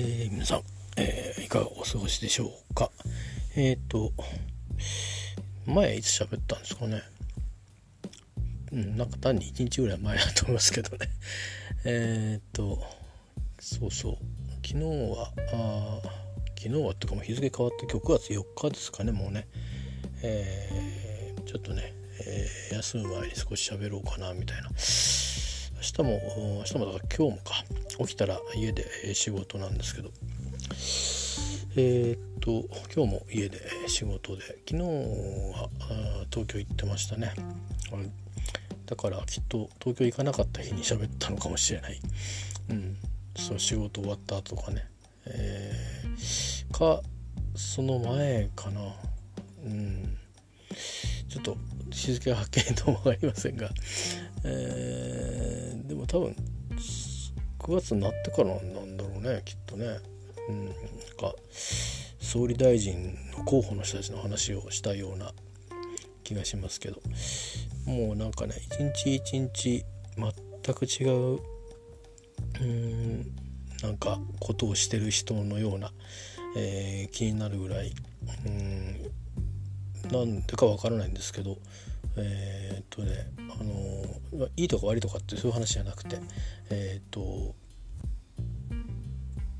えー、皆さん、えー、いかがお過ごしでしょうか？えっ、ー、と前いつ喋ったんですかね？うんなんか単に1日ぐらい前だと思いますけどね。えっとそうそう。昨日はあ昨日はっていうかもう日付変わって9月4日ですかねもうね。えー、ちょっとね、えー、休む前に少し喋ろうかなみたいな。明日も明日もだから今日もか。起きたら家で仕事なんですけど。えー、っと今日も家で仕事で。昨日は東京行ってましたね。だからきっと東京行かなかった日に喋ったのかもしれない。うん。その仕事終わった後とかね。えー、かその前かな。うん。ちょっと日付ははっきりと分かりませんが、えー、でも多分9月になってからなんだろうねきっとね。うん、なんか総理大臣の候補の人たちの話をしたような気がしますけどもうなんかね一日一日全く違ううんなんかことをしてる人のような、えー、気になるぐらいうんなんでかわからないんですけどえー、っとねあのいいとか悪いとかってそういう話じゃなくてえー、っと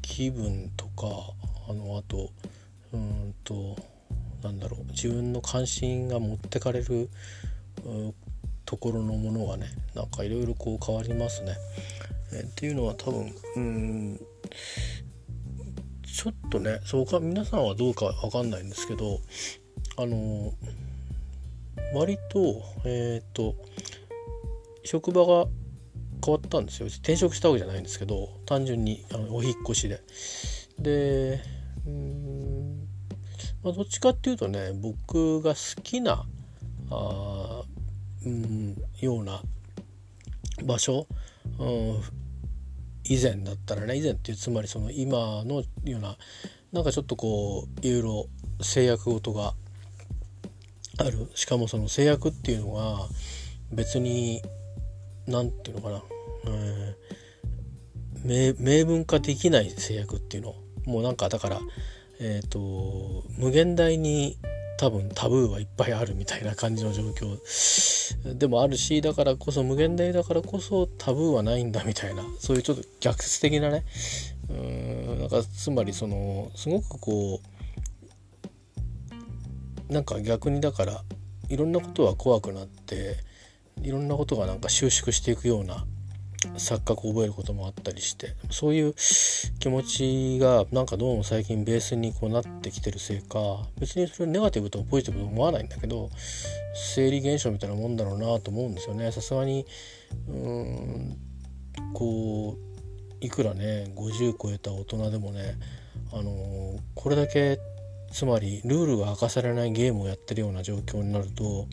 気分とかあのあとうんとなんだろう自分の関心が持ってかれるところのものがねなんかいろいろこう変わりますね。えっていうのは多分うんちょっとねそうか皆さんはどうかわかんないんですけどあの割とえっ、ー、と職場が変わったんですよ。転職したわけじゃないんですけど単純にあのお引越しで。でうん、まあ、どっちかっていうとね僕が好きなあうんような場所、うん、以前だったらね以前っていうつまりその今のようななんかちょっとこういろいろ制約事がある。しかもその制約っていうのが別に何て言うのかな、えー、明文化できない制約っていうの。もうなんかだからえっ、ー、と無限大に多分タブーはいっぱいあるみたいな感じの状況。でもあるしだからこそ無限大だからこそタブーはないんだみたいな。そういうちょっと逆説的なね。うんなんかつまりそのすごくこうなんか逆にだからいろんなことは怖くなっていろんなことがなんか収縮していくような錯覚を覚えることもあったりしてそういう気持ちがなんかどうも最近ベースにこうなってきてるせいか別にそれネガティブとポジティブと思わないんだけど生理現象みたいなもんだろうなと思うんですよね。さすがにうんこういくらね50超えた大人でもねあのー、これだけつまりルールが明かされないゲームをやってるような状況になると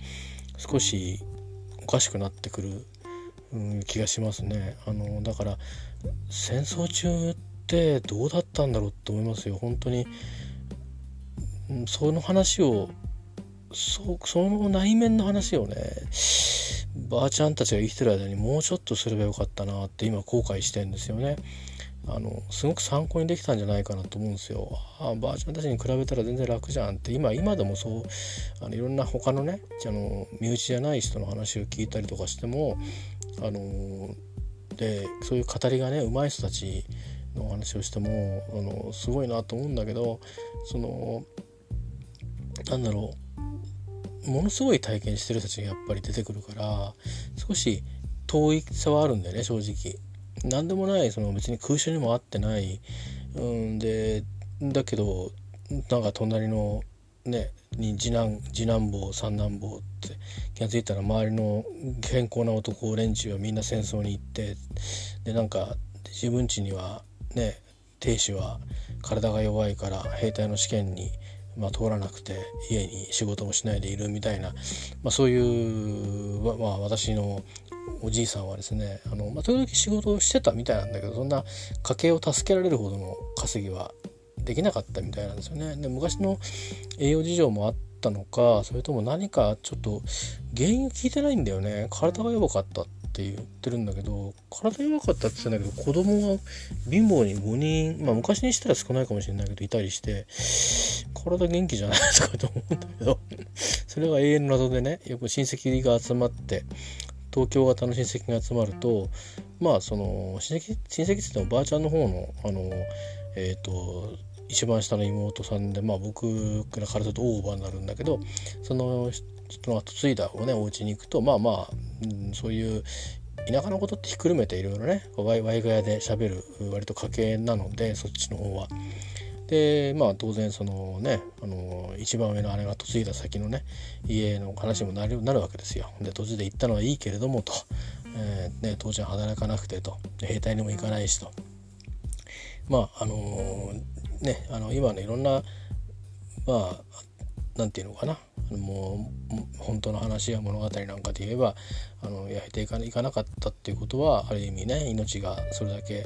少しおかしくなってくるうん、気がしますね。あのだから戦争中ってどうだったんだろうって思いますよ本当に、その話をそその内面の話をねばあちゃんたちが生きてる間にもうちょっとすればよかったなって今後悔してんですよね。あのすごく参考にできたんじゃないかなと思うんですよ。ああばあちゃんたちに比べたら全然楽じゃんって今今でもそうあのいろんな他のねあの身内じゃない人の話を聞いたりとかしてもあのでそういう語りがね上手い人たちの話をしてもあのすごいなと思うんだけどそのなんだろうものすごい体験してる人たちがやっぱり出てくるから少し遠い差はあるんだよね正直。何でもないその別に空襲にも合ってない、うんでだけどなんか隣のねに次男次男坊三男坊って気が付いたら周りの健康な男連中はみんな戦争に行ってでなんか自分家にはね亭主は体が弱いから兵隊の試験に、まあ、通らなくて家に仕事もしないでいるみたいな、まあ、そういう、まあ、私のおじいさんはですねあの、まあ、時々仕事をしてたみたいなんだけどそんな家計を助けられるほどの稼ぎはできなかったみたいなんですよね。で昔の栄養事情もあったのかそれとも何かちょっと原因聞いてないんだよね体が弱かったって言ってるんだけど体弱かったって言ってたんだけど子供が貧乏に5人まあ昔にしたら少ないかもしれないけどいたりして体元気じゃないとかと思うんだけどそれが永遠の謎でねよく親戚が集まって東京型の親戚が集まるとまあその親戚親戚って言ってもばあちゃんの方のあのえっ、ー、と一番下の妹さんでまあ僕からするとオーバーになるんだけどその人が嫁いだをねお家に行くとまあまあ、うん、そういう田舎のことってひっくるめていろいろねワイワイガヤで喋る割と家系なのでそっちの方は。でまあ当然そのねあの一番上の姉が嫁いだ先のね家の話もなるなるわけですよ。で途中で行ったのはいいけれどもと、えー、ね、当時は働かなくてと兵隊にも行かないしと。まああのー、ねあの今のいろんなまあなんていうのかなもう本当の話や物語なんかで言えばあの焼いていかいかなかったっていうことはある意味ね命がそれだけ、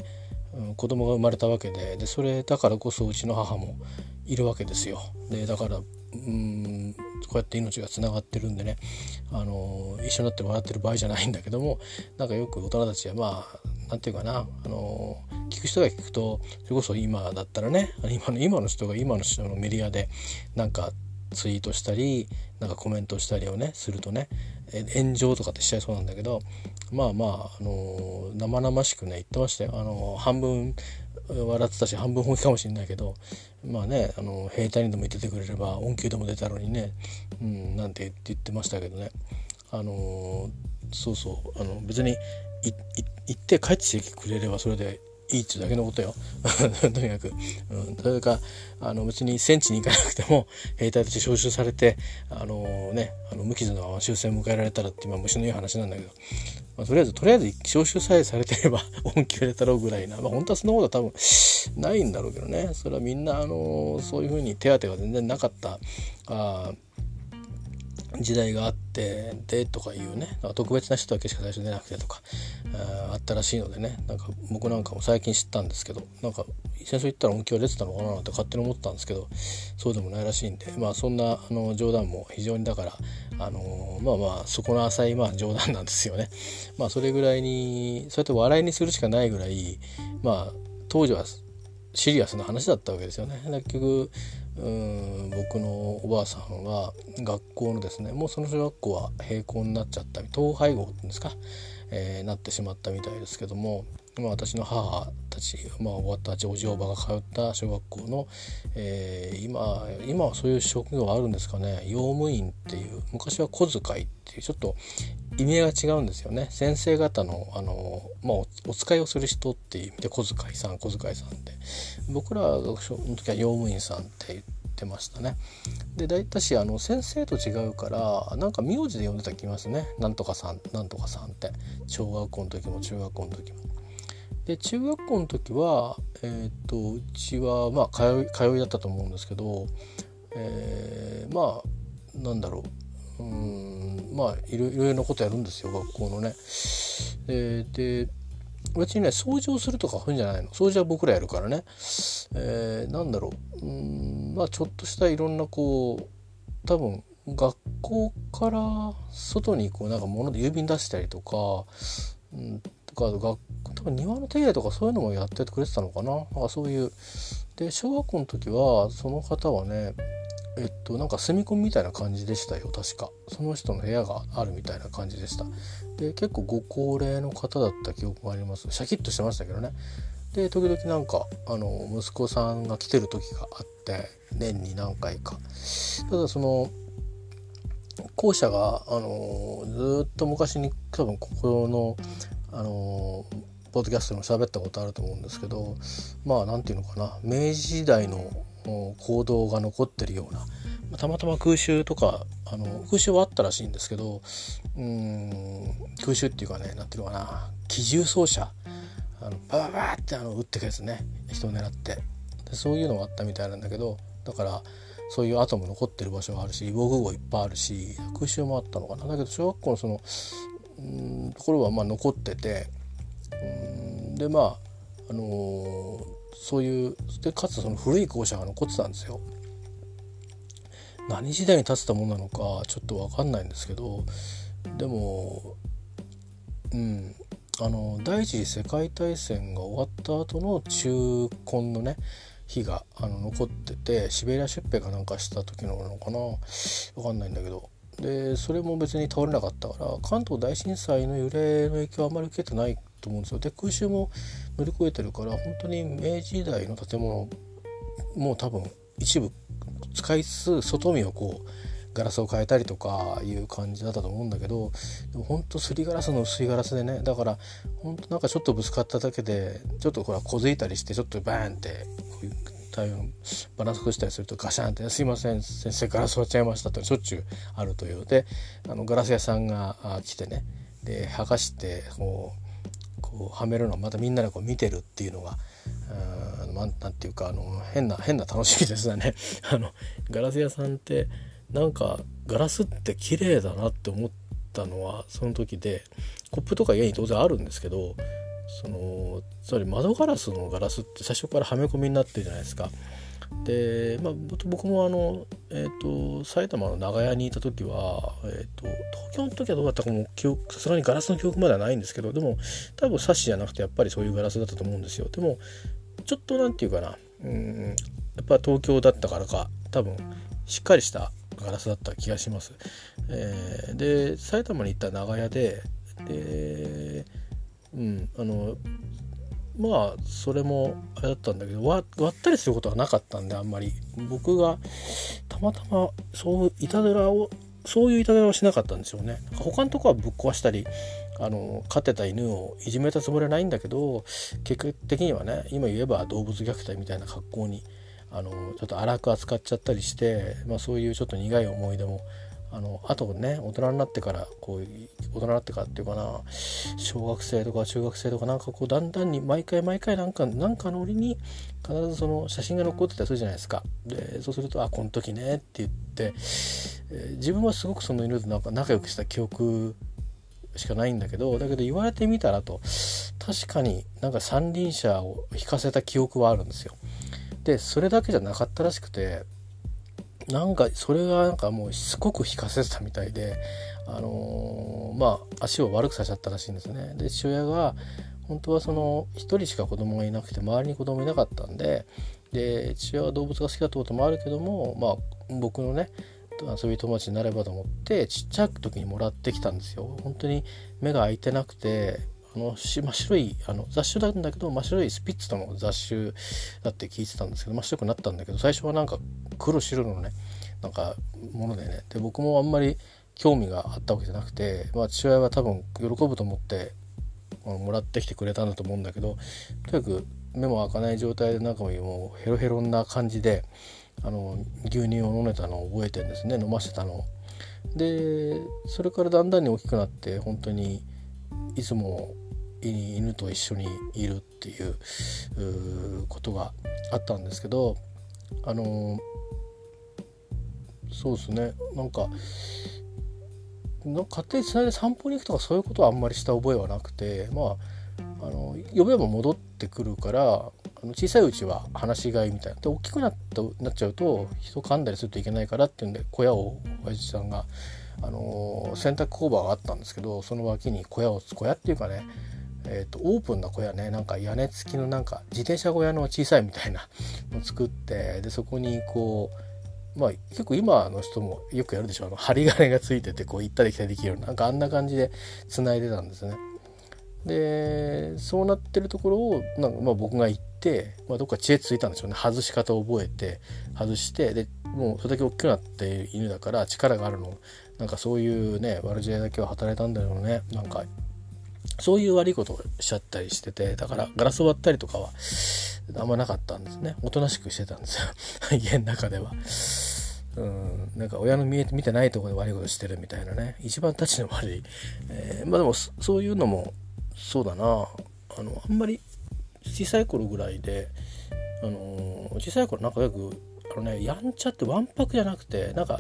子供が生まれたわけででそれだからこそうちの母もいるわけですよ。でだからうんこうやって命がつながってるんでねあの一緒になって笑ってる場合じゃないんだけどもなんかよく大人たちはまあ何て言うかなあの聞く人が聞くとそれこそ今だったらね今の今の人が今の人のメディアでなんかツイートしたりなんかコメントしたりをねするとね炎上とかってしちゃいそうなんだけどまあまあ、あの生々しくね言ってましたよ、あの半分笑ってたし半分本気かもしれないけどまあね、あの兵隊にでも言っててくれれば恩給でも出たのにね、うん、なんて言ってましたけどね、あのそうそうあの別に行って帰ってきてくれればそれでいいっちゅうだけのことよ。とにかく、うん、それかあの別に戦地に行かなくても兵隊として招集されてあのねあの無傷のまま終戦を迎えられたらって今虫のいい話なんだけど、まあ、とりあえずとりあえず招集さえされてれば 恩給れたろうぐらいな、まあ、本当はそんなことは多分ないんだろうけどね。それはみんなあのそういうふうに手当が全然なかった。あ時代があってでとかいうね特別な人だけしか最初出なくてとかあったらしいのでねなんか僕なんかも最近知ったんですけどなんか戦争行ったら音響は出てたのかななんて勝手に思ったんですけどそうでもないらしいんでまあそんなあの冗談も非常にだからあのまあまあ底の浅いまあ冗談なんですよね。まあそれぐらいにそうやって笑いにするしかないぐらいまあ当時はシリアスな話だったわけですよね。結局うん僕のおばあさんは学校のですねもうその小学校は閉校になっちゃった統廃合っていうんですか、えー、なってしまったみたいですけども、まあ、私の母たち、まあ、おばたちおじおばが通った小学校の、えー、今今はそういう職業はあるんですかね用務員っていう昔は小遣いっていうちょっと意味合いが違うんですよね。先生方のあの、まあ、お使いをする人っていう意味で小遣いさん小遣いさんって僕らの時は用務員さんって言ってましたね。で大体しあの先生と違うからなんか名字で呼んでた気がますね。なんとかさんなんとかさんって。小学校の時も中学校の時も。で中学校の時は、えーと、とうちはまあ通い通いだったと思うんですけど、えー、まあなんだろう。うんまあいろいろなことやるんですよ学校のね。えー、で別にね掃除をするとかそういうんじゃないの。掃除は僕らやるからね、えー、なんだろう。うんまあちょっとしたいろんなこう多分学校から外にこうなんか物で郵便出したりとか、うん、とか学多分庭の手入れとかそういうのもやっててくれてたのかな。なんかそういうで小学校の時はその方はねえっとなんか住み込みみたいな感じでしたよ確か。その人の部屋があるみたいな感じでした。で結構ご高齢の方だった記憶があります。シャキッとしてましたけどね。で時々なんかあの息子さんが来てる時があって年に何回か。ただその校舎があのずっと昔に多分ここのあのポッドキャストでも喋ったことあると思うんですけどまあ何て言うのかな。明治時代の行動が残ってるようなたまたま空襲とかあの空襲はあったらしいんですけどうん空襲っていうかね何ていうのかな。機銃掃射あのバババーってあの撃ってくやつね。人を狙って。でそういうのがあったみたいなんだけどだからそういう跡も残ってる場所があるし防空壕いっぱいあるし空襲もあったのかな。だけど小学校のそのうんところはまあ残っててうん。でまああのー、そういうでかつその古い校舎が残ってたんですよ。何時代に建てたものなのかちょっと分かんないんですけどでもうん。あの第一次世界大戦が終わった後の中婚のね日があの残っててシベリア出兵かなんかした時のなのかな。分かんないんだけど。でそれも別に倒れなかったから関東大震災の揺れの影響はあまり受けてないと思うんですよ。で空襲も乗り越えてるから本当に明治時代の建物も多分一部使いつつ外見をこうガラスを変えたりとかいう感じだったと思うんだけどでも本当すりガラスの薄いガラスでねだから本当なんかちょっとぶつかっただけでちょっとほら小づいたりしてちょっとバーンってこういう体温バランス崩したりするとガシャンって「すいません先生ガラス割っちゃいました」ってしょっちゅうあるというであのガラス屋さんが来てねで剥がしてこうこうはめるのをまたみんなでこう見てるっていうのが何て言うかあの変な変な楽しみですね あのガラス屋さんってなんかガラスって綺麗だなって思ったのはその時でコップとか家に当然あるんですけどそのつまり窓ガラスのガラスって最初からはめ込みになってるじゃないですか。で、まあ、僕もあの、えーと、埼玉の長屋にいた時は、えーと、東京の時はどうだったかもさすがにガラスの記憶まではないんですけどでも多分サッシじゃなくてやっぱりそういうガラスだったと思うんですよ。でもちょっと何て言うかなうんやっぱ東京だったからか多分しっかりしたガラスだった気がします。えー、で埼玉に行った長屋ででうんあのまあそれもあれだったんだけど割ったりすることはなかったんであんまり。僕がたまたまそういたずらをそういういたずらをしなかったんですよね。他のとこはぶっ壊したりあの飼ってた犬をいじめたつもりはないんだけど結果的にはね今言えば動物虐待みたいな格好にあのちょっと荒く扱っちゃったりして、まあ、そういうちょっと苦い思い出もあのあとね大人になってからこう大人になってからっていうかな小学生とか中学生とかなんかこうだんだんに毎回毎回なんかなんかの折に必ずその写真が残ってたりするじゃないですかでそうすると「あこの時ね」って言って、えー、自分はすごくその犬となんか仲良くした記憶しかないんだけどだけど言われてみたらと確かになんか三輪車を引かせた記憶はあるんですよ。でそれだけじゃなかったらしくてなんかそれがなんかもうしつこく引かせてたみたいであのー、まあ足を悪くさせちゃったらしいんですね。で父親が本当はその1人しか子供がいなくて周りに子供いなかったんでで父親は動物が好きだったこともあるけどもまあ僕のね遊び友達になればと思ってちっちゃい時にもらってきたんですよ。本当に目が開いてなくてあの真っ白いあの雑種なんだけど真っ白いスピッツとの雑種だって聞いてたんですけど真っ白くなったんだけど最初はなんか黒白のねなんかものでねで僕もあんまり興味があったわけじゃなくて、まあ、父親は多分喜ぶと思ってもらってきてくれたんだと思うんだけどとにかく目も開かない状態で中ももうヘロヘロな感じであの牛乳を飲めたのを覚えてるんですね。飲ませたのを。でそれからだんだんに大きくなって本当にいつも犬と一緒にいるっていうことがあったんですけどあのそうですね。なんか勝手につないで散歩に行くとかそういうことはあんまりした覚えはなくてまああの呼べば戻ってくるからあの小さいうちは放し飼いみたいな。で大きくなったなっちゃうと人噛んだりするといけないからっていうんで小屋を親父さんがあの洗濯工場があったんですけどその脇に小屋を小屋っていうかねえーと、オープンな小屋ねなんか屋根付きのなんか自転車小屋の小さいみたいなのを作ってでそこにこうまあ結構今の人もよくやるでしょあの針金がついててこう行ったり来たりできるようななんかあんな感じで繋いでたんですね。でそうなってるところをなんかまあ僕が行って、まあ、どっか知恵ついたんでしょうね外し方を覚えて外してでもうそれだけ大きくなってる犬だから力があるのをなんかそういうね悪知恵だけは働いたんだろうね。なんかそういう悪いことをしちゃったりしててだからガラス割ったりとかはあんまなかったんですね。おとなしくしてたんですよ。家の中では。うん、なんか親の見え見てないとこで悪いことしてるみたいなね。一番たちの悪い、えー、まあでもそういうのもそうだな。あのあんまり小さい頃ぐらいで、あの小さい頃仲良くあのねやんちゃってわんぱくじゃなくてなんか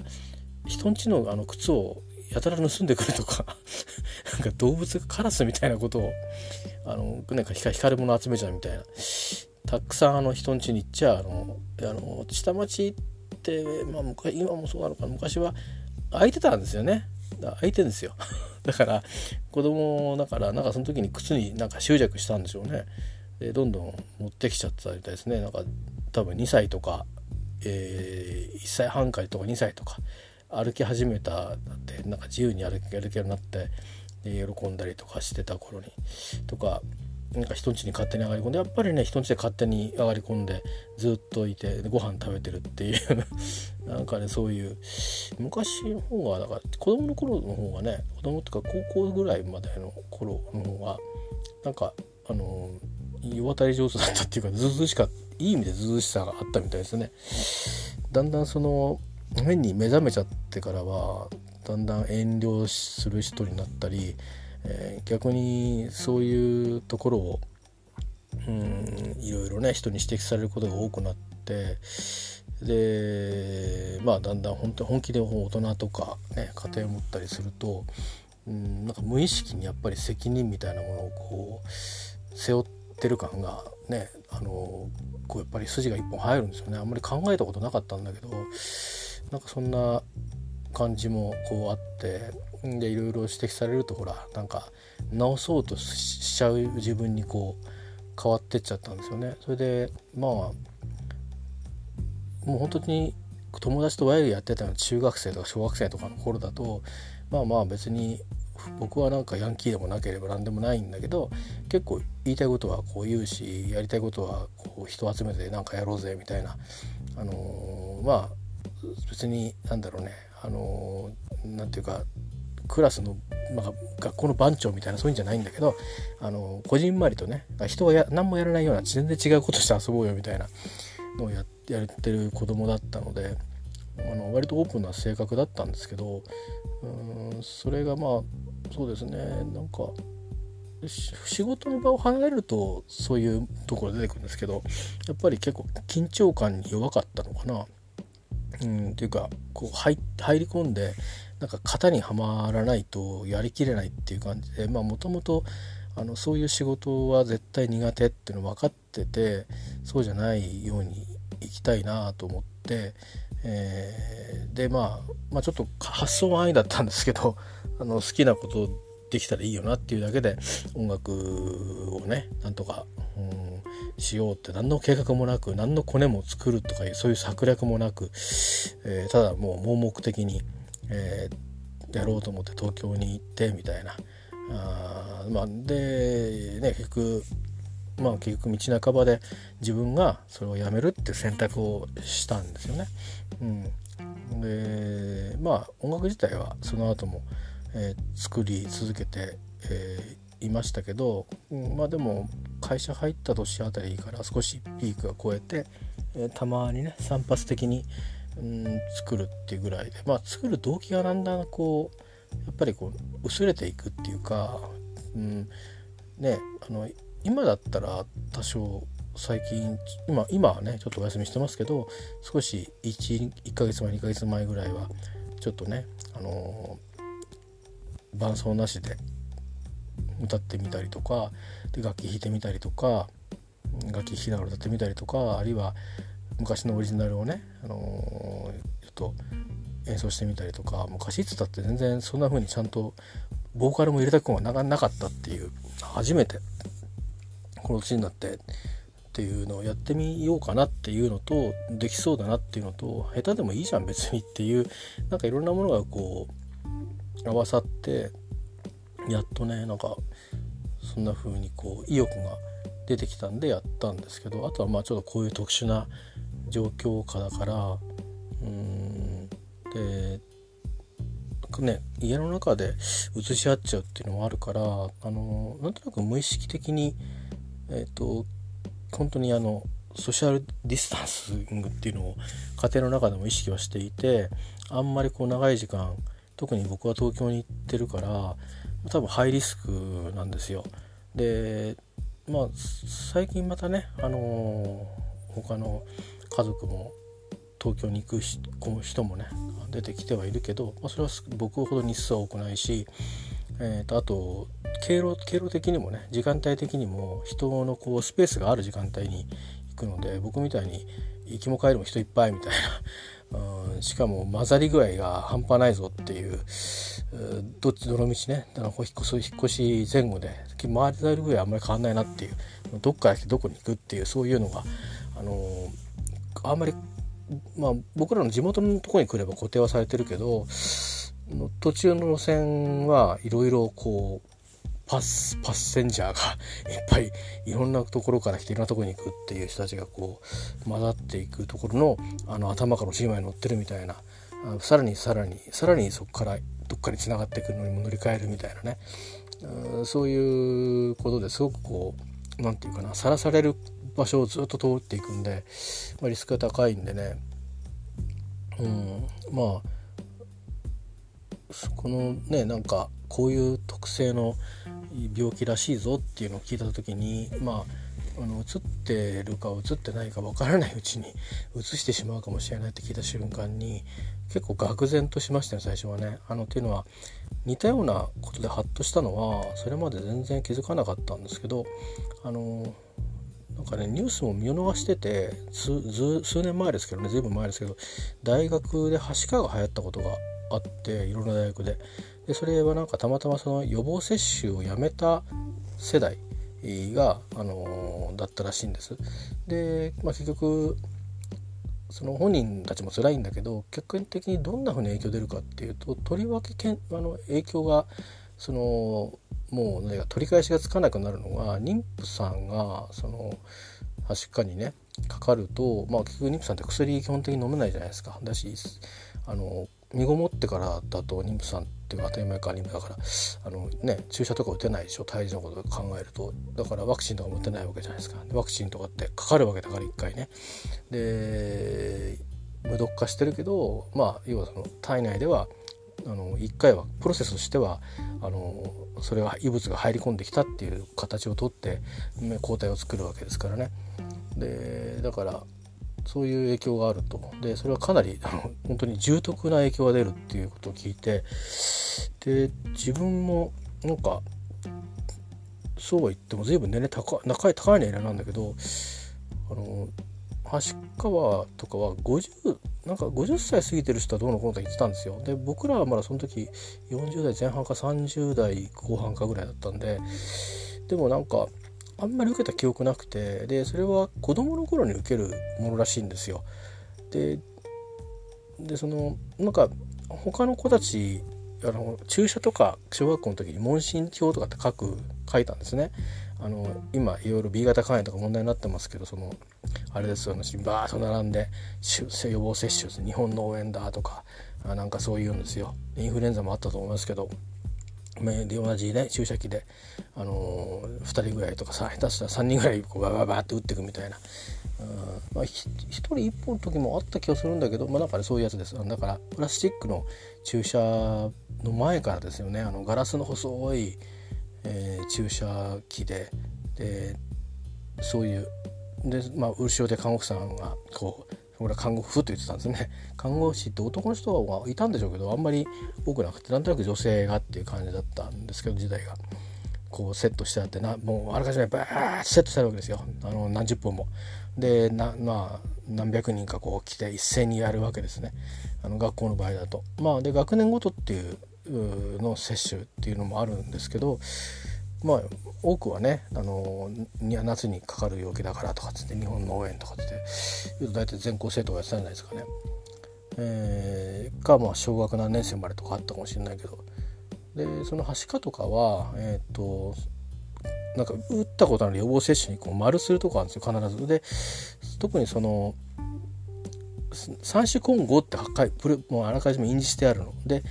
人んちのあの靴をやたら盗んでくるとか なんか動物がカラスみたいなことをあのなんか光るもの集めちゃうみたいな。たくさんあの人ん家に行っちゃあのあの下町って、まあ、昔今もそうなのか昔は空いてたんですよね。空いてるんですよ。だから子供だからなんかその時に靴になんか執着したんでしょうね。でどんどん持ってきちゃったみたいですね。なんか多分2歳とか、えー、1歳半かとか2歳とか。歩き始めたってなんか自由に歩けるようになって喜んだりとかしてた頃にとかなんか人ん家に勝手に上がり込んでやっぱりね人ん家で勝手に上がり込んでずっといてご飯食べてるっていう なんかねそういう昔の方がだから子供の頃の方がね子供とか高校ぐらいまでの頃の方がなんかあの世渡り上手だったっていうかずうずうしかいい意味でずうずうしさがあったみたいですね。だんだんその変に目覚めちゃってからはだんだん遠慮する人になったりえー、逆にそういうところをうんいろいろね人に指摘されることが多くなってでまあだんだん本当本気で大人とか、ね、家庭を持ったりするとうんなんか無意識にやっぱり責任みたいなものをこう背負ってる感がねあのこうやっぱり筋が一本入るんですよね。あんまり考えたことなかったんだけどなんかそんな感じもこうあってでいろいろ指摘されるとほらなんか直そうとしちゃう自分にこう変わってっちゃったんですよね。それでまあもう本当に友達とワイルやってたのは中学生とか小学生とかの頃だとまあまあ別に僕はなんかヤンキーでもなければ何でもないんだけど結構言いたいことはこう言うしやりたいことはこう人集めてなんかやろうぜみたいなあのー、まあ別になんだろうねあのー、なんていうかクラスの、まあ、学校の番長みたいなそういうんじゃないんだけどあのこじんまりとね人はや何もやらないような全然違うことして遊ぼうよみたいなのをややってる子供だったのであの割とオープンな性格だったんですけどうんそれがまあそうですねなんか仕事の場を離れるとそういうところ出てくるんですけどやっぱり結構緊張感に弱かったのかな。うん、っていうかこう入り込んでなんか型にはまらないとやりきれないっていう感じでまあもともとそういう仕事は絶対苦手っていうの分かっててそうじゃないようにいきたいなと思って、えー、で、まあ、まあちょっと発想は安易だったんですけど あの好きなことできたらいいよなっていうだけで音楽をねなんとか、しようって何の計画もなく何のコネも作るとかいうそういう策略もなく、えー、ただもう盲目的に。えー、やろうと思って東京に行ってみたいなあまあでね結局まあ結局道半ばで自分がそれをやめるっていう選択をしたんですよね。うん、でまあ音楽自体はその後も、えー、作り続けて、えー、いましたけど、うん、まあでも会社入った年あたりから少しピークが超えて、えー、たまにね散発的に、うん作るっていうぐらいでまあ作る動機がだんだんこうやっぱりこう薄れていくっていうか、うん、ねあの今だったら多少最近今今はねちょっとお休みしてますけど少し 1, 1ヶ月前2ヶ月前ぐらいはちょっとねあの伴奏なしで歌ってみたりとかで楽器弾いてみたりとか楽器弾きながら歌ってみたりとかあるいは昔のオリジナルをね、あのー、ちょっと演奏してみたりとか昔いつだって全然そんな風にちゃんとボーカルも入れたくはなかったっていう初めてこの年になってっていうのをやってみようかなっていうのとできそうだなっていうのと下手でもいいじゃん別にっていうなんかいろんなものがこう合わさってやっとねなんかそんな風にこう意欲が出てきたんでやったんですけどあとはまあちょっとこういう特殊な状況下だからうんでね家の中で移し合っちゃうっていうのもあるからあのなんとなく無意識的にえっ、ー、と本当にあのソシャルディスタンスングっていうのを家庭の中でも意識はしていてあんまりこう長い時間特に僕は東京に行ってるから多分ハイリスクなんですよ。でまあ最近またねあのー、他の家族も東京に行く人もね出てきてはいるけど、まあ、それは僕ほど日数は多くないし、えーと、あと経路経路的にもね時間帯的にも人のこうスペースがある時間帯に行くので僕みたいに行きも帰りも人いっぱいみたいな、しかも混ざり具合が半端ないぞっていうどっちどの道ね。あの引っ越引っ越し前後で回りたいぐらいあんまり変わんないなっていうどっから来てどこに行くっていうそういうのがあのあんまりまあ僕らの地元のとこに来れば固定はされてるけど途中の路線はいろいろこうパスパッセンジャーがいっぱいいろんなところから来ていろんなところに行くっていう人たちがこう混ざっていくところのあの頭から1枚乗ってるみたいなさらにさらにさらにそこからどっかにつながってくるのにも乗り換えるみたいなね。うそういうことですごくこう何て言うかなさらされる場所をずっと通っていくんで、まあ、リスクが高いんでね。うんまあこのねなんかこういう特性の病気らしいぞっていうのを聞いた時にまああの映ってるか映ってないかわからないうちに映してしまうかもしれないって聞いた瞬間に結構愕然としましたね最初はね。あのっていうのは似たようなことでハッとしたのはそれまで全然気づかなかったんですけどあのなんかねニュースも見逃してて数年前ですけどね随分前ですけど大学ではしかが流行ったことがあっていろんな大学ででそれはなんかたまたまその予防接種をやめた世代が、あのー、だったらしいんです。で、まあ、結局その本人たちも辛いんだけど客観的にどんなふうに影響出るかっていうととりわけけんあの影響がそのもう何か取り返しがつかなくなるのが妊婦さんがそのはしかにねかかるとまあ結局妊婦さんって薬基本的に飲めないじゃないですかだしあの身ごもってからだと妊婦さんって当たり前か妊婦だからあの、ね、注射とか打てないでしょ胎児のことを考えると。だからワクチンとかも打てないわけじゃないですか。ワクチンとかってかかるわけだから1回ね。で無毒化してるけどまあ要はその体内ではあの1回はプロセスとしてはあのそれが異物が入り込んできたっていう形をとって抗体を作るわけですからね。でだからそういう影響があると。でそれはかなりあの本当に重篤な影響が出るっていうことを聞いて。で自分もなんかそうは言っても随分年齢高高い高い年齢なんだけどあの橋川とかは50なんか50歳過ぎてる人はどうのこうのと言ってたんですよ。で僕らはまだその時40代前半か30代後半かぐらいだったんででもなんかあんまり受けた記憶なくてでそれは子供の頃に受けるものらしいんですよ。ででそのなんか他の子たちあの注射とか小学校の時に問診票とかって書く書いたんですね。あの今いろいろ B 型肝炎とか問題になってますけどそのあれですよねバーッと並んで予防接種日本の応援だとかなんかそういうんですよインフルエンザもあったと思いますけどで同じね注射器で、あのー、2人ぐらいとかさ下手したら3人ぐらいこうバババって打っていくみたいな、うんまあ、1人1本の時もあった気がするんだけど、まあ、なんかねそういうやつです。だからプラスチックの注射の前からですよね。あのガラスの細い、えー、注射器ででそういうで、まあ、後ろで看護婦さんがこう俺は看護婦と言ってたんですね 看護師って男の人はいたんでしょうけどあんまり多くなくてなんとなく女性がっていう感じだったんですけど時代がこうセットしてあってなもうあらかじめバーッセットしてあるわけですよあの何十本も。でなまあ何百人かこう来て一斉にやるわけですねあの学校の場合だと。まあで学年ごとっていうの接種っていうのもあるんですけどまあ多くはねあの夏にかかる病気だからとかつって日本の応援とかつって言うと大体全校生徒がやってたんじゃないですかね。えー、かまあ小学何年生までとかあったかもしれないけどでそのはしかとかはえっ、となんか打ったことある予防接種にこう丸するとこあるんですよ必ず。で特にその三種混合ってもうあらかじめ印字してあるので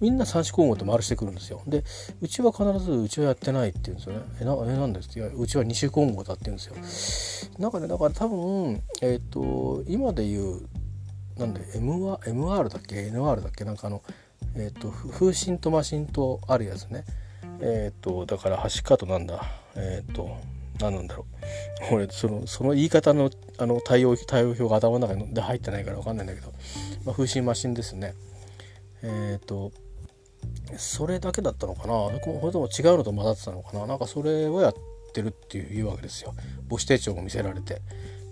みんな三種混合って回してくるんですよ。でうちは必ずうちはやってないって言うんですよね。えなえなんです？ってうちは二種混合だって言うんですよ。なんかねだから多分えっ、ー、と今で言うなんで MR, MR だっけ？NR だっけ？なんかあのえっ、ー、と風疹とマシンとあるやつね。えっ、ー、とだから端かとなんだえっ、と何なんだろう 俺そのその言い方のあの対応対応表が頭の中で入ってないから分かんないんだけど、まあ、風疹マシンですね。えっ、とそれだけだったのかな？これとも違うのと混ざってたのかな？なんかそれをやってるっていうわけですよ。母子手帳も見せられて。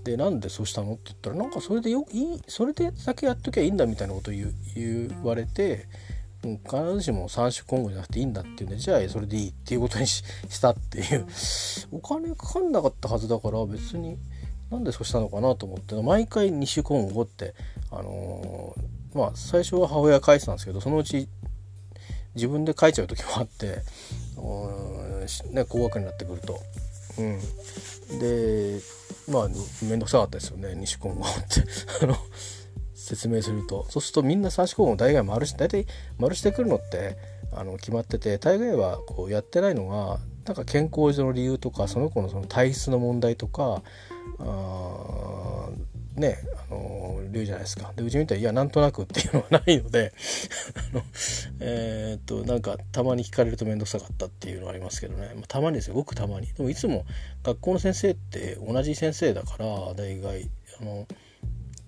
でなんでそうしたのって言ったらなんかそれでよいいそれでだけやっときゃいいんだみたいなこと言言われて必ずしも3種混合じゃなくていいんだっていうんでじゃあそれでいいっていうことに したっていう。お金かかんなかったはずだから別になんでそうしたのかなと思って毎回2種混合ってあのー、まあ最初は母親が書いてたんですけどそのうち自分で書いちゃう時もあってね高額になってくると。うん、でまあ面倒くさかったですよね2種混合って。あの説明すると。そうするとみんな3種混合大概丸し大体丸してくるのってあの決まってて大概はこうやってないのがなんか健康上の理由とかその子のその体質の問題とかあねあの理由じゃないですか。でうちみたいにいやなんとなくっていうのはないので あのえー、っとなんかたまに聞かれると面倒くさかったっていうのはありますけどね、まあ、たまにですよ。ごくたまに。でもいつも学校の先生って同じ先生だから大概あの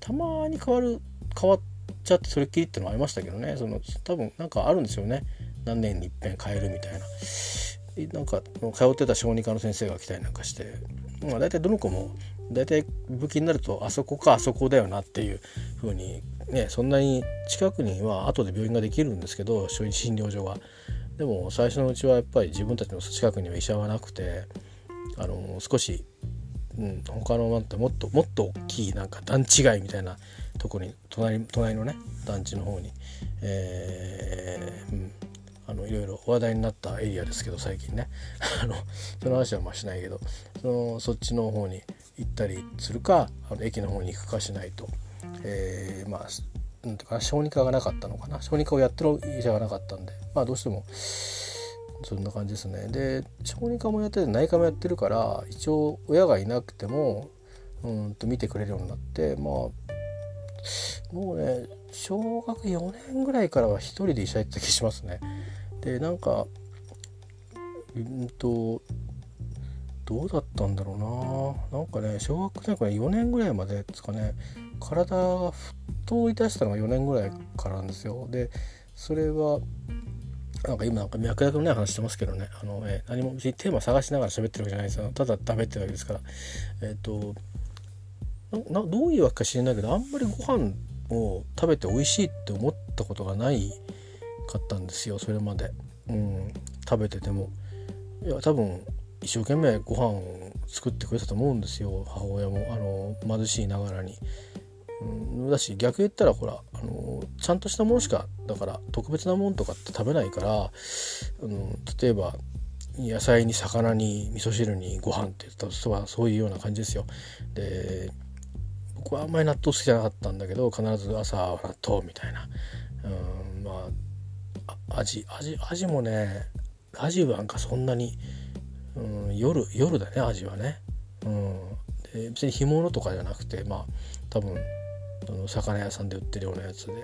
たまに変わる変わっちゃってそれっきりっていうのはありましたけどね。その多分なんかあるんですよね。何年にいっぺん変えるみたいな。なんか通ってた小児科の先生が来たりなんかして、まあ、大体どの子も大体武器になるとあそこかあそこだよなっていう風にねそんなに近くには後で病院ができるんですけど小児診療所が。でも最初のうちはやっぱり自分たちの近くには医者はなくてあの少しうん、他のなんてもっともっと大きいなんか団地街みたいなとこに隣隣のね団地の方に、えーうん、あのいろいろ話題になったエリアですけど最近ね あのその話はまあしないけどそのそっちの方に行ったりするかあの駅の方に行くかしないと、えー、まあなんていうかな小児科がなかったのかな。小児科をやってる医者がなかったんでまあどうしてもそんな感じですね。で小児科もやってて内科もやってるから一応親がいなくてもうんと見てくれるようになってまあもうね小学4年ぐらいからは一人で医者行った気しますね。でなんかうんとどうだったんだろうな。なんかね小学生から4年ぐらいまでですかね。体が太り出したのが4年ぐらいからなんですよ。でそれはなんか今なんか脈絡のない話してますけどね。あの、えー、何も別にテーマ探しながら喋ってるわけじゃないですよ。ただ食べてるわけですから。えっ、ー、となどういうわけか知らないけどあんまりご飯を食べて美味しいって思ったことがないかったんですよ。それまで、うん、食べてても。いや多分一生懸命ご飯を作ってくれたと思うんですよ。母親もあの貧しいながらに。うん、だし逆言ったらほら、あのちゃんとしたものしかだから特別なものとかって食べないから、うん、例えば野菜に魚に味噌汁にご飯って言ったらそういうような感じですよ。で僕はあんまり納豆好きじゃなかったんだけど必ず朝納豆みたいな、うん、まあ味味味もね味はなんかそんなに、うん、夜夜だね味はね。うん、で別に干物とかじゃなくてまあ多分あの魚屋さんで売ってるようなやつで。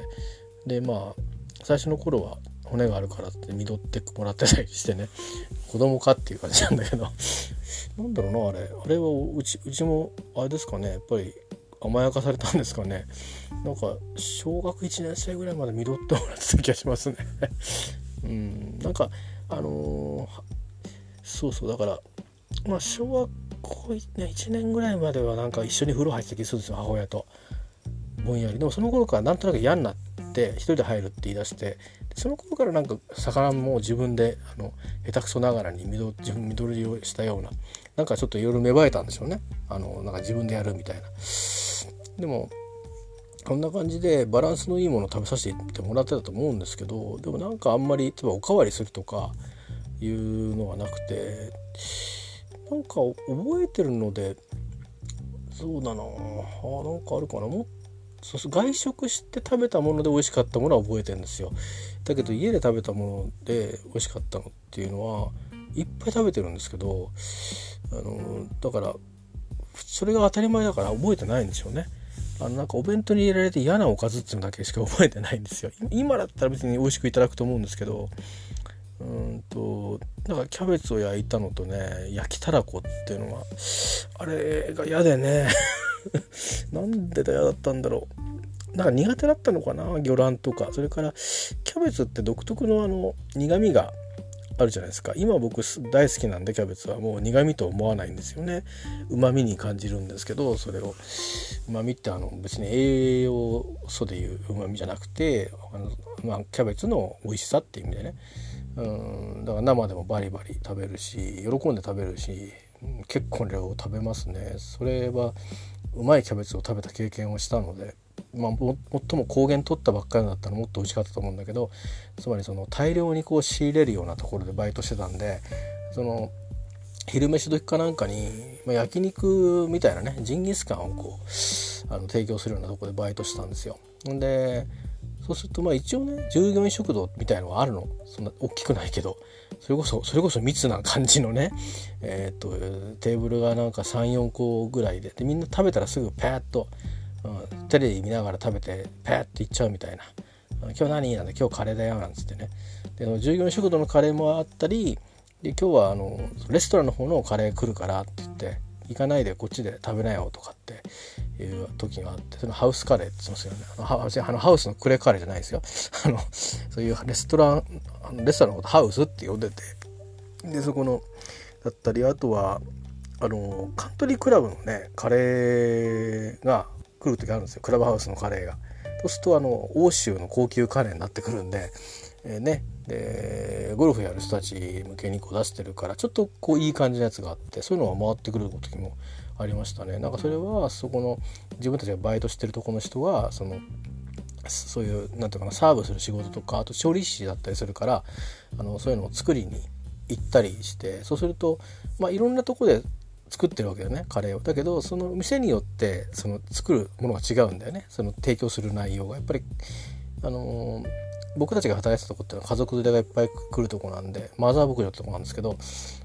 でまあ最初の頃は骨があるからって実ってもらってたりしてね。子供かっていう感じなんだけど。なんだろうなあれ。あれはうちうちもあれですかね。やっぱり甘やかされたんですかね。なんか小学1年生ぐらいまで実ってもらってた気がしますね。うん。なんかあのー、そうそうだからまあ小学校1年ぐらいまではなんか一緒に風呂入ってた気するんですよ母親と。ぼんやりでもその頃からなんとなく嫌になって一人で入るって言い出してその頃からなんか魚も自分であの下手くそながらに自分緑をしたようななんかちょっといろいろ芽生えたんでしょうねあのなんか自分でやるみたいな。でもこんな感じでバランスのいいものを食べさせてもらってたと思うんですけどでもなんかあんまり例えばおかわりするとかいうのはなくてなんか覚えてるのでそうだなあなんかあるかな。もっそうそう外食して食べたもので美味しかったものは覚えてるんですよ。だけど家で食べたもので美味しかったのっていうのはいっぱい食べてるんですけどあのだからそれが当たり前だから覚えてないんですよね。あのなんかお弁当に入れられて嫌なおかずっていうのだけしか覚えてないんですよ。今だったら別に美味しくいただくと思うんですけどうんとだからキャベツを焼いたのとね焼きたらこっていうのがあれが嫌でね。なんでだ嫌だったんだろう。なんか苦手だったのかな魚卵とか。それからキャベツって独特のあの苦みがあるじゃないですか。今僕大好きなんでキャベツは。もう苦味と思わないんですよね。うまみに感じるんですけどそれを。うまみってあの別に栄養素でいううまみじゃなくてあの、まあ、キャベツの美味しさっていう意味でね。うんだから生でもバリバリ食べるし喜んで食べるし結構量を食べますねそれはうまいキャベツを食べた経験をしたのでまあ、も最も高原取ったばっかりだったらもっと美味しかったと思うんだけどつまりその大量にこう仕入れるようなところでバイトしてたんでその昼飯時かなんかに、まあ、焼肉みたいなねジンギスカンをこうあの提供するようなとこでバイトしたんですよ。でそうするとまあ一応ね従業員食堂みたいのはあるの。そんな大きくないけど。それこそそれこそ密な感じのね。えー、っとテーブルがなんか34個ぐらいで。でみんな食べたらすぐパーッとうん、テレビ見ながら食べてペッていっちゃうみたいな「今日何?」なんで「今日カレーだよ」なんつってね。で従業員食堂のカレーもあったりで今日はあのレストランの方のカレー来るからって言って行かないでこっちで食べなよとかっていう時があってそのハウスカレーって言ってますよね。あのハウスのクレーカレーじゃないですよ。あのそういうレストランレストランのことハウスって呼んでて。でそこのだったりあとはあのカントリークラブのねカレーが来る時あるんですよ。クラブハウスのカレーが。そうするとあの欧州の高級カレーになってくるんで、えー、ねでゴルフやる人たち向けにこう出してるからちょっとこういい感じのやつがあってそういうのが回ってくる時もありましたね。なんかそれはそこの自分たちがバイトしてるとこの人はそのそういうなんていうかなサーブする仕事とかあと調理師だったりするからあのそういうのを作りに行ったりしてそうすると、まあ、いろんなとこで作ってるわけだよねカレーを。だけどその店によってその作るものが違うんだよね。その提供する内容が。やっぱりあのー、僕たちが働いてたとこっていうのは家族連れがいっぱい来るとこなんでマザー牧場ってとこなんですけど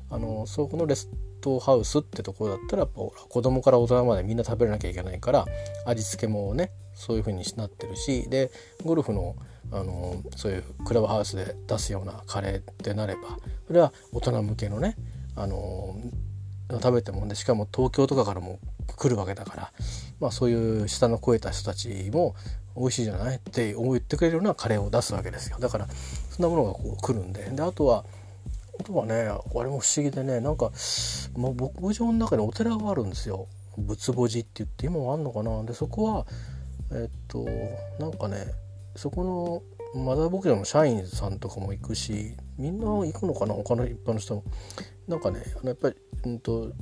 あの、そこのレストハウスってところだったらやっぱ子供から大人までみんな食べれなきゃいけないから味付けもねそういう風になってるしでゴルフのあの、そういうクラブハウスで出すようなカレーってなればそれは大人向けのねあの食べてもねしかも東京とかからも来るわけだから、まあ、そういう下の肥えた人たちも美味しいじゃない？って言ってくれるようなカレーを出すわけですよ。だからそんなものがこう来るんで。であとはあとはねあれも不思議でねなんか、まあ、牧場の中にお寺があるんですよ。仏墓寺って言って今もあんのかな。でそこはえっとなんかねそこのマザー牧場の社員さんとかも行くしみんな行くのかな？他の一般の人も。なんかねあのやっぱり、うんと、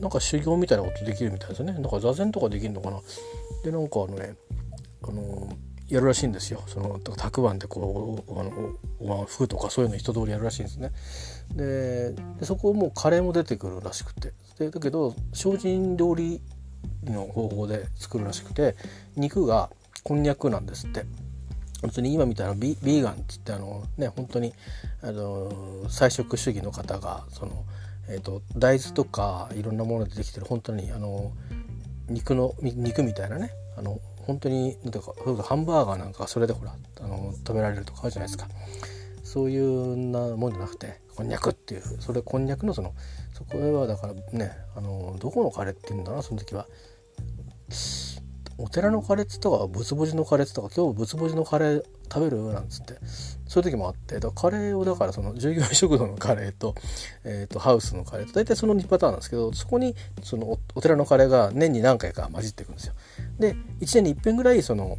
なんか修行みたいなことできるみたいですね。なんか座禅とかできるのかな？でなんかあのねあのやるらしいんですよ。そのたくあんでこうあのお椀風とかそういうの一通りやるらしいんですね。でそこもうカレーも出てくるらしくて。でだけど精進料理の方法で作るらしくて肉がこんにゃくなんですって。本当に今みたいなビーガンって言ってあのね本当にあの菜食主義の方がその、えーと、大豆とかいろんなものでできてる本当にあの肉の肉みたいなねあの本当になんていうかハンバーガーなんかそれでほらあの食べられるとかあるじゃないですか。そういうなもんじゃなくてこんにゃくっていうそれこんにゃくのそのそこはだからねあのどこのカレーっていうんだなその時は。お寺のカレーとかブツブツのカレーとか今日ブツのカレー食べる？なんつってそういう時もあってだカレーをだからその従業員食堂のカレーと,、えー、とハウスのカレーと大体その2パターンなんですけどそこにそのお寺のカレーが年に何回か混じっていくんですよ。で1年に1遍ぐらいその、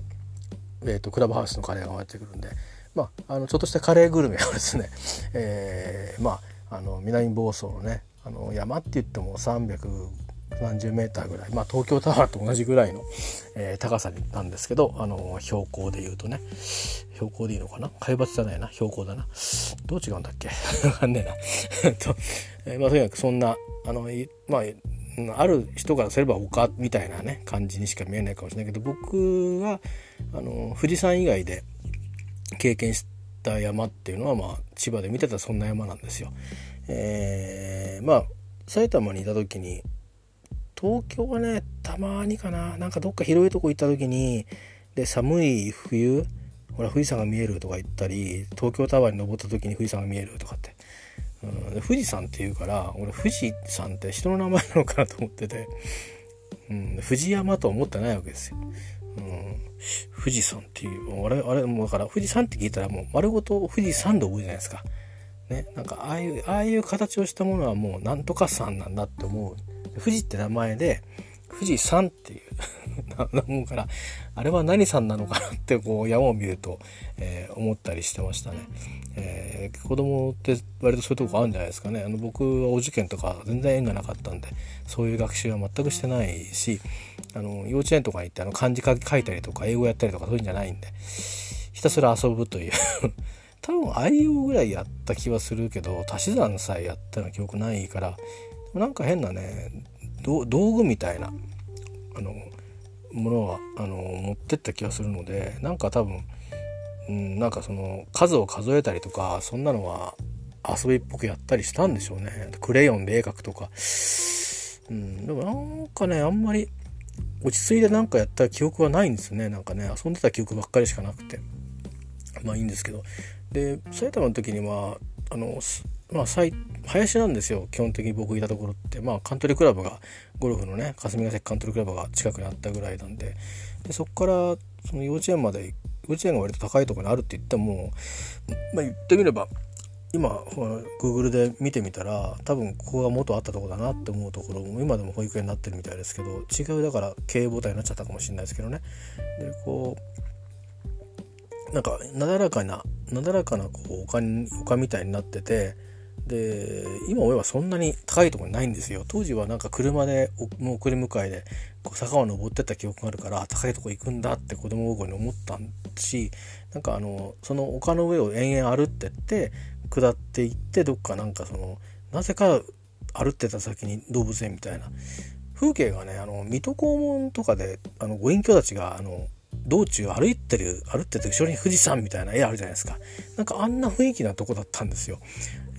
えー、とクラブハウスのカレーが混じってくるんで、まあ、あのちょっとしたカレーグルメはですね、えー、まああの南房総のねあの山って言っても350何十メーターぐらい、まあ、東京タワーと同じぐらいの、えー、高さなんですけど、あのー、標高で言うとね、標高でいいのかな？海抜じゃないな、標高だな。どう違うんだっけ？わかんねえな。と、えー、まあ、とにかくそんな、あの、まあ、ある人からすれば丘みたいなね感じにしか見えないかもしれないけど僕はあの富士山以外で経験した山っていうのは、まあ、千葉で見てたそんな山なんですよ。えー、まあ埼玉にいた時に東京はねたまにかななんかどっか広いとこ行った時にで寒い冬ほら富士山が見えるとか言ったり東京タワーに登った時に富士山が見えるとかって、うん、富士山っていうから俺富士山って人の名前なのかなと思ってて、うん、富士山とは思ってないわけですよ。うん、富士山っていうあれあれもうだから富士山って聞いたらもう丸ごと富士山で覚えるじゃないですか。ねなんかああいうああいう形をしたものはもうなんとか山なんだって思う富士って名前で富士山っていうなもんからあれは何さんなのかなってこう山を見ると、えー、思ったりしてましたね、えー、子供って割とそういうとこあるんじゃないですかね。あの僕はお受験とか全然縁がなかったんでそういう学習は全くしてないしあの幼稚園とか行ってあの漢字書いたりとか英語やったりとかそういうんじゃないんでひたすら遊ぶという。多分愛用ぐらいやった気はするけど足し算さえやったような記憶ないからなんか変なね道具みたいなあのものはあの持ってった気がするのでなんか多分、うん、なんかその数を数えたりとかそんなのは遊びっぽくやったりしたんでしょうね。クレヨンで絵描くとか、うん、でもなんかねあんまり落ち着いてなんかやった記憶はないんですよね。なんかね遊んでた記憶ばっかりしかなくて。まあいいんですけど。で埼玉の時にはあのまあ、林なんですよ基本的に僕いたところって。まあカントリークラブがゴルフのね霞ヶ関カントリークラブが近くにあったぐらいなんで。でそこからその幼稚園まで幼稚園が割と高いところにあるって言っても、まあ、言ってみれば今 Google で見てみたら多分ここが元あったとこだなって思うところも今でも保育園になってるみたいですけど違うだから経営母体になっちゃったかもしれないですけどね。でこうなんかなだらかななだらかなこう丘丘みたいになっててで今思えばそんなに高いところにないんですよ。当時はなんか車でもう送り迎えでこう坂を登ってった記憶があるから高いとこ行くんだって子供心に思ったしなんかあのその丘の上を延々歩ってって下っていってどっかなんかそのなぜか歩ってた先に動物園みたいな。風景がねあの水戸黄門とかであのご隠居たちがあの道中歩いてる歩ってて後ろに富士山みたいな絵あるじゃないですか。なんかあんな雰囲気なとこだったんですよ。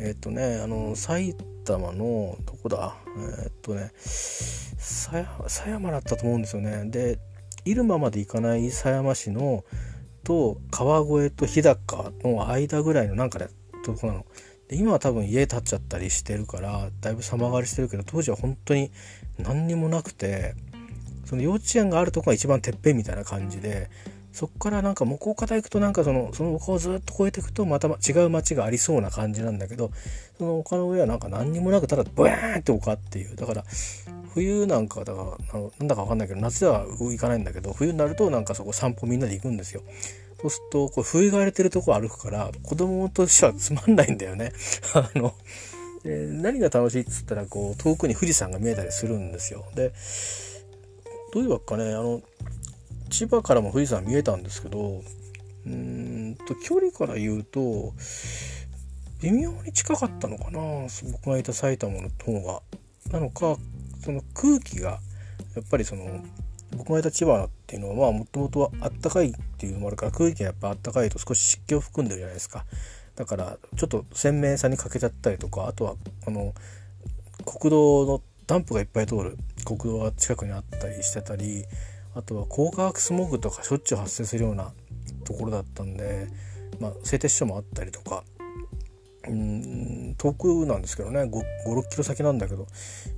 えっ、とねあの埼玉のどこだ。えっ、とね狭山だったと思うんですよね。で入間まで行かない狭山市のと川越と日高の間ぐらいのなんかねとこなの。で今は多分家建っちゃったりしてるからだいぶ様変わりしてるけど当時は本当に何にもなくてその幼稚園があるとこが一番てっぺんみたいな感じでそこからなんか向こうから行くとなんかそのその丘をずっと越えていくとまた違う街がありそうな感じなんだけどその丘の上はなんか何にもなくただブワーンって丘っていうだから冬なんかだからなんだか分かんないけど夏では行かないんだけど冬になるとなんかそこ散歩みんなで行くんですよ。そうするとこう冬が荒れてるとこ歩くから子供としてはつまんないんだよね。あので何が楽しいっつったらこう遠くに富士山が見えたりするんですよ。でどういうわけかねあの千葉からも富士山見えたんですけどうんと距離から言うと微妙に近かったのかな僕がいた埼玉の方が。なのかその空気がやっぱりその僕がいた千葉っていうのはもともとはあったかいっていうのもあるから空気がやっぱあったかいと少し湿気を含んでるじゃないですか。だからちょっと鮮明さに欠けちゃったりとかあとはあの国道のダンプがいっぱい通る国道が近くにあったりしてたりあとは高化学スモグとかしょっちゅう発生するようなところだったんで、まあ、製鉄所もあったりとかうん遠くなんですけどね。56キロ先なんだけど。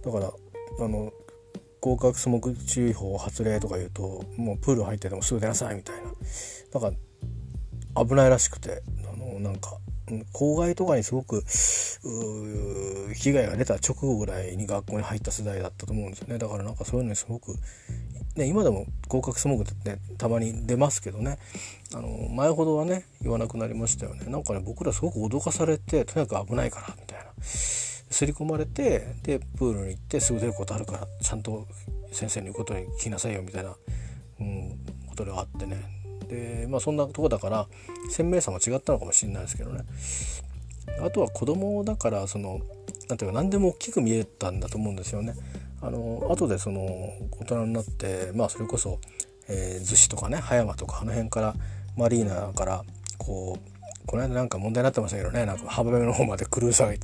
だからあの合格スモグ注意報発令とか言うともうプール入っててもすぐ出なさいみたいな。だから危ないらしくてあのなんか公害とかにすごく被害が出た直後ぐらいに学校に入った世代だったと思うんですよね。だからなんかそういうのにすごく、ね、今でも合格スモークってねたまに出ますけどね。あの前ほどはね言わなくなりましたよね。なんかね僕らすごく脅かされてとにかく危ないからみたいな。刷り込まれてでプールに行ってすぐ出ることあるからちゃんと先生の言うことに聞きなさいよみたいな、うん、ことがあってね。でまあそんなとこだから鮮明さも違ったのかもしれないですけどね。あとは子供だからその何ていうか何でも大きく見えたんだと思うんですよね。あの後でその大人になってまあそれこそ、えー、逗子とかね葉山とかあの辺からマリーナからこうこの間なんか問題になってましたけどねなんか浜辺の方までクルーザー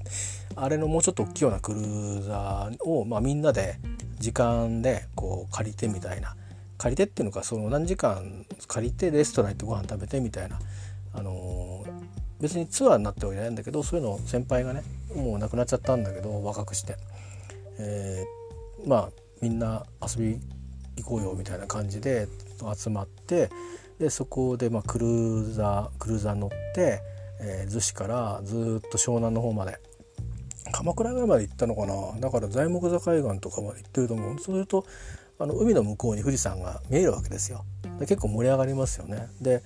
があれのもうちょっと大きいようなクルーザーを、まあ、みんなで時間でこう借りてみたいな。借りてっていうのかその何時間借りてレストラン行ってご飯食べてみたいな、あのー、別にツアーになってはいないんだけどそういうのを先輩がねもう亡くなっちゃったんだけど若くして、え、まあみんな遊び行こうよみたいな感じで集まってでそこでまあクルーザークルーザー乗ってえー、逗子からずっと湘南の方まで鎌倉ぐらいまで行ったのかな。だから材木座海岸とかまで行ってると思う。そうするとあの海の向こうに富士山が見えるわけですよ。で結構盛り上がりますよね。で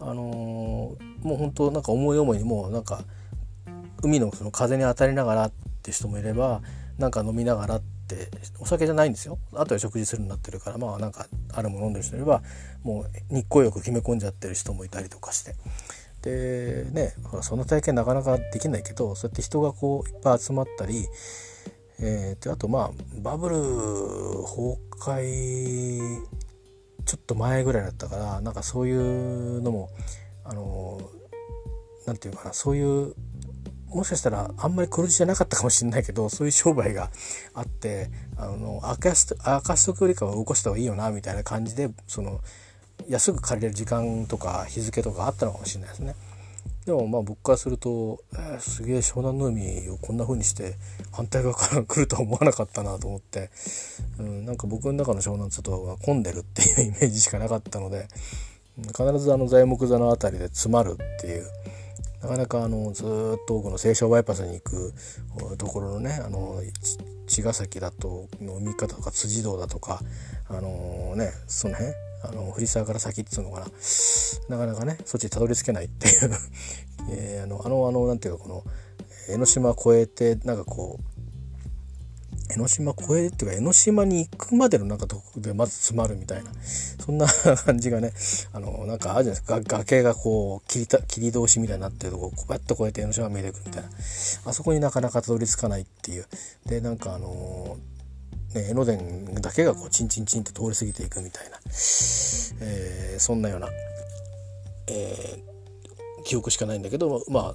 あのー、もう本当なんか思い思いにもうなんか海のその風に当たりながらって人もいればなんか飲みながらってお酒じゃないんですよ。あとで食事するようになってるからまあなんかあるもの飲んでる人いればもう日光浴決め込んじゃってる人もいたりとかして。でねそんな体験なかなかできないけどそうやって人がこういっぱい集まったり、えー、であとまあバブル崩壊ちょっと前ぐらいだったからなんかそういうのもあの何て言うかなそういうもしかしたらあんまり黒字じゃなかったかもしれないけどそういう商売があってあの明かす明かしとくよりかは動かした方がいいよなみたいな感じでその安く借りれる時間とか日付とかあったのかもしれないですね。でもまあ僕からすると、えー、すげえ湘南の海をこんな風にして反対側から来るとは思わなかったなと思って、うん、なんか僕の中の湘南と混んでるっていうイメージしかなかったので必ずあの材木座の辺りで詰まるっていうなかなかあのずっと奥の西湘バイパスに行くところのねあの茅ヶ崎だとの海方とか辻堂だとかあのねその辺あの藤沢から先っつうのかな。なかなかねそっちにたどり着けないっていう。えー、あのあのあのなんていうかこの江ノ島越えてなんかこう江ノ島越えっていうか江ノ島に行くまでのなんかとこでまず詰まるみたいなそんな感じがねあのなんかあるじゃないですか。崖がこう切り通しみたいになってるとこをこうやって越えて江ノ島見えてくるみたいな。あそこになかなかたどり着かないっていう。でなんかあのね、江ノ電だけがこうチンチンチンって通り過ぎていくみたいな、えー、そんなような、えー、記憶しかないんだけどまあ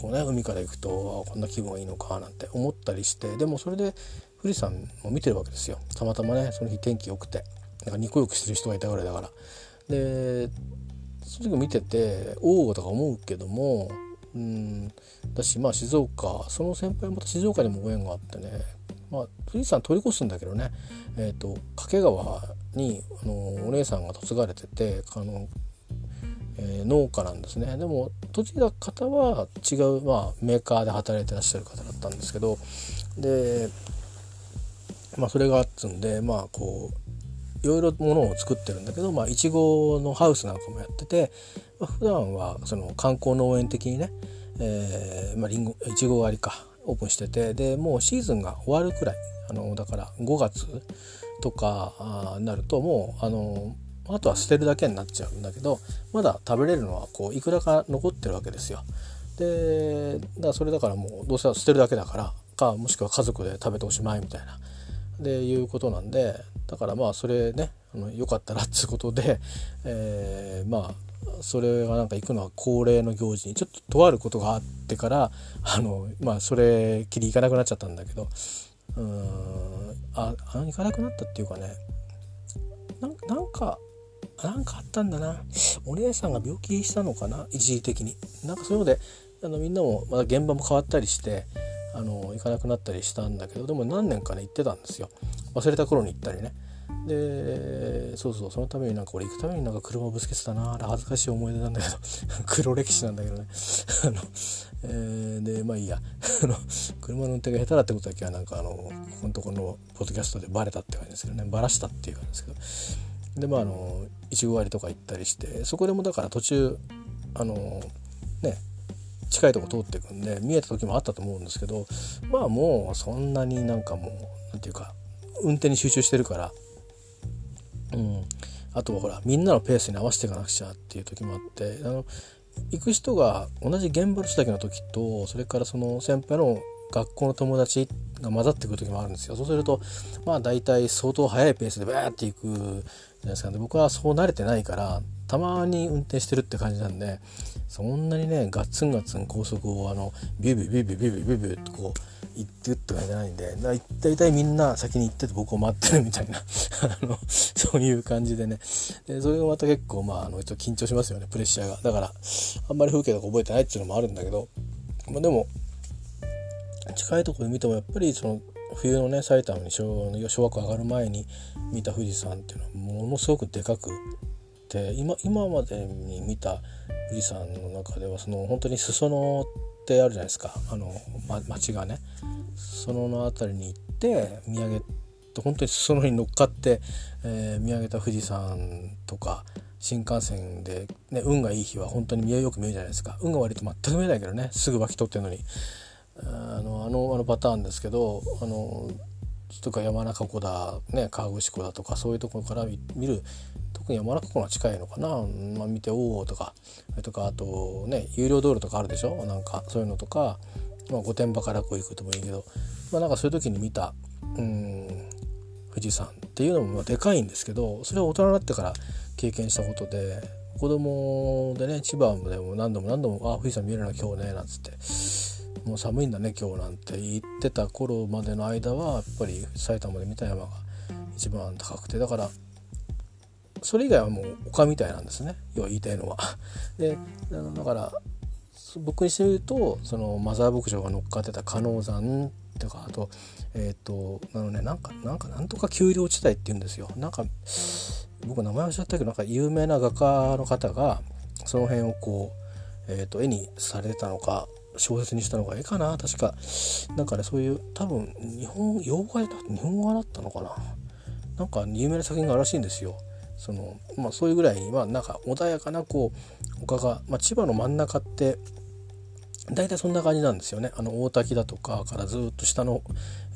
こうね海から行くとこんな気分がいいのかなんて思ったりしてでもそれで富士山も見てるわけですよ。たまたまねその日天気良くて。なんかニコよくしてる人がいたぐらいだから。でその時見てておおとか思うけどもうんだしまあ静岡その先輩また静岡にもご縁があってね。まあ、富士山通り越すんだけどね、えーと、掛川にあのお姉さんが嫁がれててあの、えー、農家なんですね。でも栃木の方は違う、まあ、メーカーで働いてらっしゃる方だったんですけど。で、まあ、それがあっつんでまあこういろいろものを作ってるんだけど、まあ、いちごのハウスなんかもやってて、まあ、普段はその観光農園的にね、えーまあ、リンゴいちご狩りかオープンしててでもうシーズンが終わるくらいあのだから5月とかになるともうあのあとは捨てるだけになっちゃうんだけどまだ食べれるのはこういくらか残ってるわけですよ。でだそれだからもうどうせ捨てるだけだからかもしくは家族で食べておしまいみたいなでいうことなんでだからまあそれねあのよかったらっつうことで、えー、まあそれがなんか行くのは恒例の行事にちょっととあることがあってからあのまあそれきり行かなくなっちゃったんだけどうんああ行かなくなったっていうかねなんかなんかあったんだな。お姉さんが病気したのかな一時的に。なんかそういうのであのみんなもまだ現場も変わったりしてあの行かなくなったりしたんだけどでも何年かね行ってたんですよ。忘れた頃に行ったりね。でそうそうそのためになんか俺行くためになんか車をぶつけてたなあれ恥ずかしい思い出なんだけど 黒歴史なんだけどね。あの、えー、でまあいいや。あの車の運転が下手だってことだけはなんかあのここのところのポッドキャストでバレたって感じですけどね。バラしたっていう感じですけど。でまああのいちご割とか行ったりしてそこでもだから途中あのね近いとこ通っていくんで見えた時もあったと思うんですけどまあもうそんなになんかもう何て言うか運転に集中してるからうん、あとはほらみんなのペースに合わせていかなくちゃっていう時もあってあの行く人が同じ現場の人だけの時とそれからその先輩の学校の友達が混ざってくる時もあるんですよ。そうするとまあ大体相当速いペースでバーっていくじゃないですか、ね、僕はそう慣れてないからたまに運転してるって感じなんでそんなにねガツンガツン高速をあのビュービュービュービュービュービュービューってこう行ってって感じじゃないんで大体みんな先に行ってて僕を待ってるみたいな あのそういう感じでね。でそれがまた結構まああのちょっと緊張しますよねプレッシャーが。だからあんまり風景とか覚えてないっていうのもあるんだけど、まあ、でも近いところで見てもやっぱりその冬のね埼玉に小小学校上がる前に見た富士山っていうのはものすごくでかくて今今までに見た富士山の中ではその本当に裾野ってあるじゃないですか。あの、ま、町がね。その辺りに行って見上げて本当に裾野に乗っかって、えー、見上げた富士山とか新幹線で、ね、運がいい日は本当に見えよく見えるじゃないですか。運が悪いと全く見えないけどねすぐ脇取ってるのに。あのあのあのパターンですけどあのとか山中湖だ、ね、河口湖だとかそういうところから見る特に山中湖が近いのかな、まあ、見ておおとかとかあとね有料道路とかあるでしょ？なんかそういうのとか、まあ、御殿場からこう行くともいいけど、まあ、なんかそういう時に見たうん富士山っていうのもでかいんですけどそれは大人になってから経験したことで子供でね千葉でも何度も何度も「あ富士山見えるな今日ね」なんつって「もう寒いんだね今日」なんて。言ってた頃までの間はやっぱり埼玉で見た山が一番高くてだからそれ以外はもう丘みたいなんですね。要は言いたいのは。でだから僕にしてみるとそのマザー牧場が乗っかってた加納山とかあとえっ、ー、とあのねなんかなんかなんとか丘陵地帯って言うんですよ。なんか僕名前忘れちゃったけどなんか有名な画家の方がその辺をこう、えーと、絵にされてたのか小説にしたのが絵かな。確か。なんかねそういう多分日本洋画だ日本画だったのかな。なんか有名な作品があるらしいんですよ。そのまあ、そういうぐらい、まあ、なんか穏やかなこう丘が、まあ、千葉の真ん中って大体そんな感じなんですよね。あの大滝だとかからずっと下の、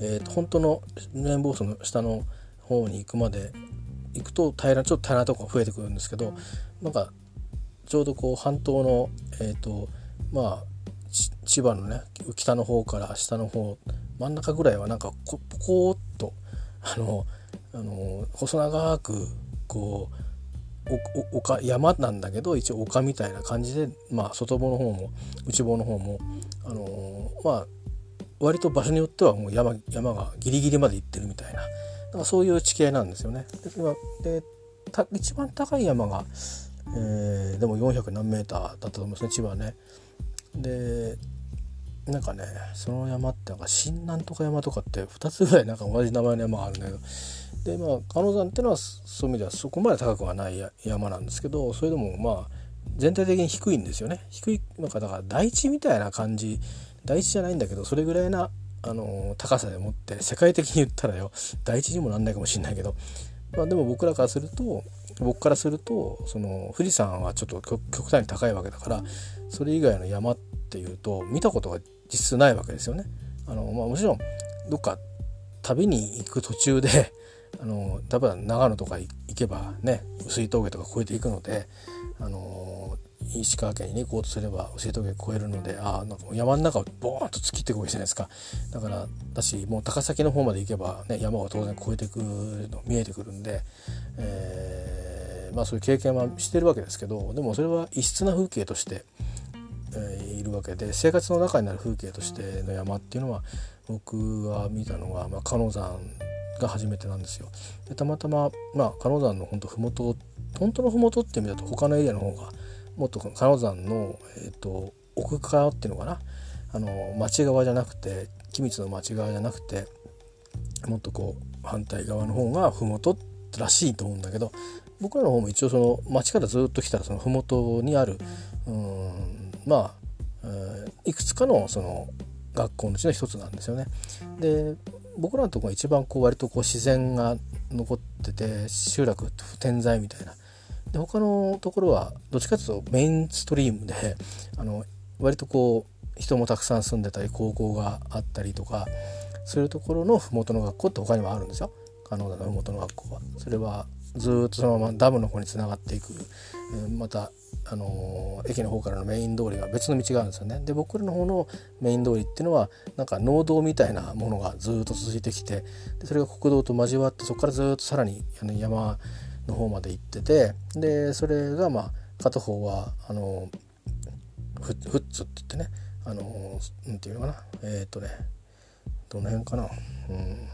えーと、本当のレンボースの下の方に行くまで行くと平らちょっと平らなとこが増えてくるんですけどなんかちょうどこう半島のえっ、ー、とまあ千葉のね北の方から下の方真ん中ぐらいはなんかポコーっとあのあの細長くこう丘山なんだけど一応丘みたいな感じで、まあ、外房の方も内房の方も、あのまあ割と場所によってはもう山山がギリギリまで行ってるみたいななんかそういう地形なんですよね。で一番高い山が、えー、でも400何メーターだったと思うんですね千葉ね。でなんかねその山ってなんか新南とか山とかって2つぐらいなんか同じ名前の山があるんだけどでまあ鹿野山っていうのはそういう意味ではそこまで高くはない山なんですけどそれでもまあ全体的に低いんですよね。低いなんかだから台地みたいな感じ台地じゃないんだけどそれぐらいなあの高さでもって世界的に言ったらよ第一にもなんないかもしれないけど、まあ、でも僕らからすると僕からするとその富士山はちょっと極端に高いわけだからそれ以外の山っていうと見たことが実質ないわけですよね。あのまあ、もちろんどっか旅に行く途中で あの例えば長野とか行けばね薄い峠とか越えていくのであの石川県に、行こうとすれば教え峠越えるのであなんか山の中をボーンと突きっていこいじゃないですかだからだしもう高崎の方まで行けば、ね、山は当然越えていくの見えてくるんで、えー、まあそういう経験はしてるわけですけどでもそれは異質な風景として、えー、いるわけで生活の中になる風景としての山っていうのは僕は見たのが、まあ、鹿野山が初めてなんですよ。でたまたま、まあ、鹿野山の本当麓本当の麓っていう意味だと他のエリアの方がもっと鹿野山の、えーと、奥側っていうのかな？あの町側じゃなくて君津の町側じゃなくてもっとこう反対側の方が麓らしいと思うんだけど僕らの方も一応その町からずっと来たらその麓にあるうんまあ、いくつかのその学校のうちの一つなんですよね。で僕らのとこが一番こう割とこう自然が残ってて集落点在みたいなで他のところはどっちかというとメインストリームであの割とこう人もたくさん住んでたり高校があったりとかそういうところの麓の学校って他にもあるんですよ可能な麓の学校は。それはずっとそのままダムの方につながっていく、えまた、あのー、駅の方からのメイン通りが別の道があるんですよね。で僕らの方のメイン通りっていうのはなんか農道みたいなものがずっと続いてきてでそれが国道と交わってそこからずっとさらにあの山の方まで行っててでそれがまあ片方はあのフッツって言ってねあのなんていうのかな。えっ、ー、とねどの辺かな、うん、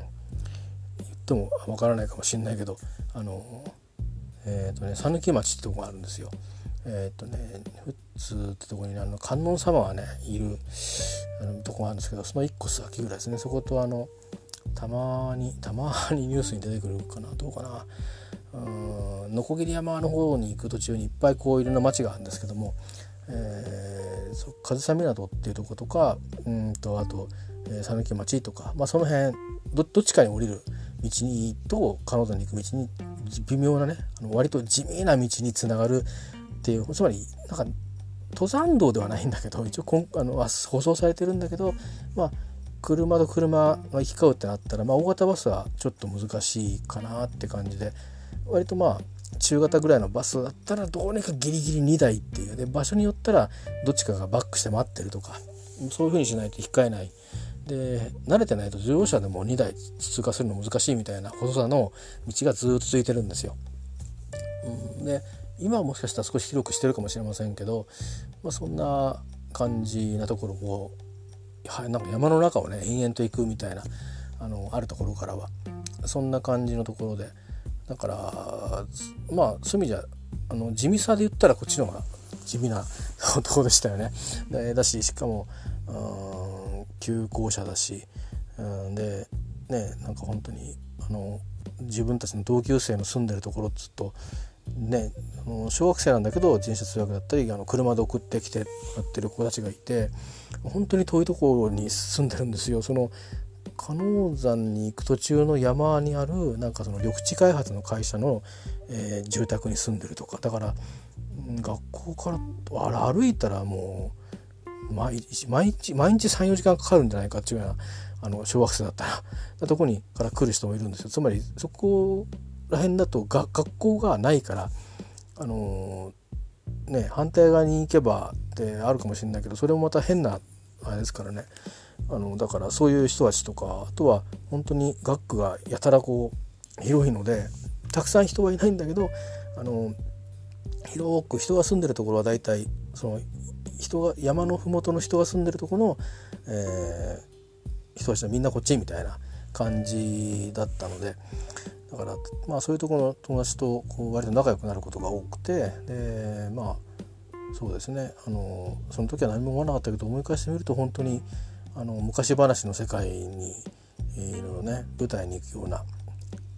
言ってもわからないかもしれないけどあのえっ、ー、とね讃岐町ってとこがあるんですよ。えっ、ー、とね富津ってとこにあの観音様がねいるあのとこがあるんですけどその1個先ぐらいですねそことあのたまにたまにニュースに出てくるかなどうかなのこぎり山の方に行く途中にいっぱいこういろんな町があるんですけども、えー、上総港っていうとことかうんとあと讃岐、町とか、まあ、その辺どっちかに降りるにと金沢に行く道に微妙なねあの割と地味な道につながるっていうつまりなんか登山道ではないんだけど一応こんあの舗装されてるんだけどまあ車と車が行き交うってなったら、まあ、大型バスはちょっと難しいかなって感じで割とまあ中型ぐらいのバスだったらどうにかギリギリ2台っていうで場所によったらどっちかがバックして待ってるとかそういう風にしないと引っかえないで慣れてないと自動車でも2台通過するの難しいみたいな細さの道がずっと続いてるんですよ。うん、で今はもしかしたら少し広くしてるかもしれませんけど、まあ、そんな感じなところをはなんか山の中をね延々と行くみたいなあのあるところからはそんな感じのところでだからまあそういう意味じゃあの地味さで言ったらこっちの方が地味な とこでしたよね。だししかもうん急行車だし、うん、でねなんか本当にあの自分たちの同級生の住んでるところっつうとね小学生なんだけど自転車通学だったりあの車で送ってきてやってる子たちがいて本当に遠いところに住んでるんですよ。その加納山に行く途中の山にあるなんかその緑地開発の会社の、えー、住宅に住んでるとかだから学校からあれ歩いたらもう毎日毎日毎日34時間かかるんじゃないかっていうようなあの小学生だったら なとこにから来る人もいるんですよ。つまりそこら辺だとが学校がないからあのー、ね反対側に行けばってあるかもしれないけどそれもまた変なあれですからねあのだからそういう人たちとかあとは本当に学区がやたらこう広いのでたくさん人はいないんだけどあの広く人が住んでるところは大体その人が山の麓の人が住んでるとこの、えー、人たちはみんなこっちみたいな感じだったのでだからまあそういうところの友達とこう割と仲良くなることが多くてでまあそうですね。あのその時は何も思わなかったけど思い返してみると本当にあの昔話の世界にいろいろね舞台に行くような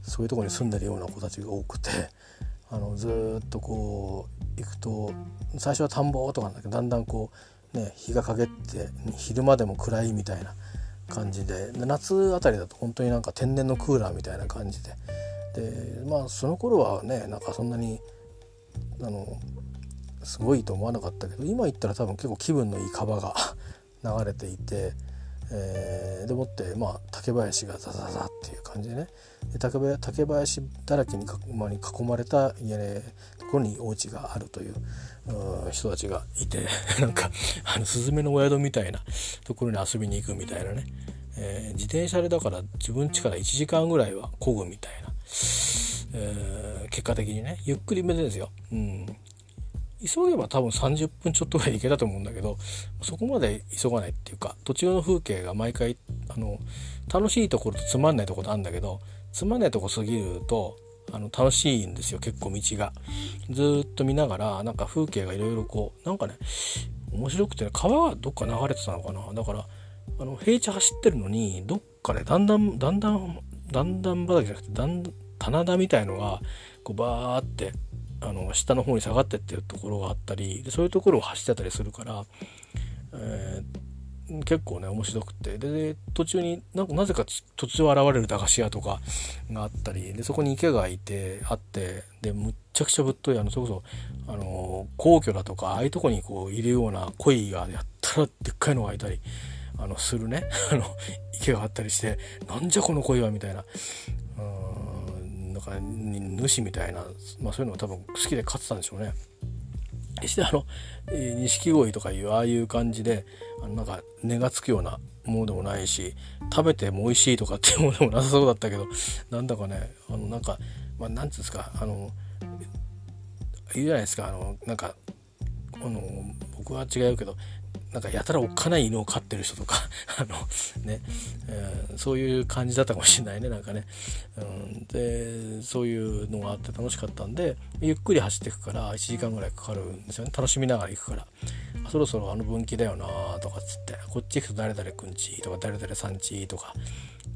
そういうとこに住んでるような子たちが多くてあのずっとこう行くと最初は田んぼとかなんだけどだんだんこうね日が陰って昼間でも暗いみたいな感じでで夏あたりだと本当になんか天然のクーラーみたいな感じで。でまあその頃はねなんかそんなにあのすごいと思わなかったけど今行ったら多分結構気分のいい川が 流れていて、えー、でもってまあ竹林がザザザっていう感じでね。で竹竹林だらけに囲まれた家、ね、ところにお家があるという人たちがいて なんかあのスズメのお宿みたいなところに遊びに行くみたいなね、えー、自転車でだから自分家から1時間ぐらいは漕ぐみたいな、えー、結果的にねゆっくりめですよ。うん。急げば多分30分ちょっとぐらい行けたと思うんだけどそこまで急がないっていうか途中の風景が毎回あの楽しいところとつまんないところあるんだけどつまんないとこ過ぎるとあの楽しいんですよ結構道が。ずっと見ながらなんか風景がいろいろこうなんかね面白くて、ね、川がどっか流れてたのかなだからあの平地走ってるのにどっかでだんだんだんだんだんだん畑じゃなくてだん棚田みたいのがこうバーってあの下の方に下がってってるところがあったりでそういうところを走ってたりするから、えー、結構ね面白くてで途中になんかなぜか途中現れる駄菓子屋とかがあったりでそこに池がいてあってでむっちゃくちゃぶっといあのそれこそあの皇居だとかああいうとこにこういるような鯉がやったらでっかいのがいたり。あのするね あの池があったりしてなんじゃこの鯉はみたいなか主みたいな、まあ、そういうのが多分好きで飼ってたんでしょうね。決してあの錦鯉とかいうああいう感じであのなんか値がつくようなものでもないし食べても美味しいとかっていうものでもなさそうだったけどなんだかねあのなんか、まあ、なんつうんですかあの言うじゃないですかあのなんかあの僕は違うけどなんかやたらおっかない犬を飼ってる人とか あのね、えー、そういう感じだったかもしれないねなんかね、うん、でそういうのがあって楽しかったんでゆっくり走っていくから1時間ぐらいかかるんですよね。楽しみながら行くから。そろそろあの分岐だよなとかっつってこっち行くと誰々くんちとか誰々さんちとか。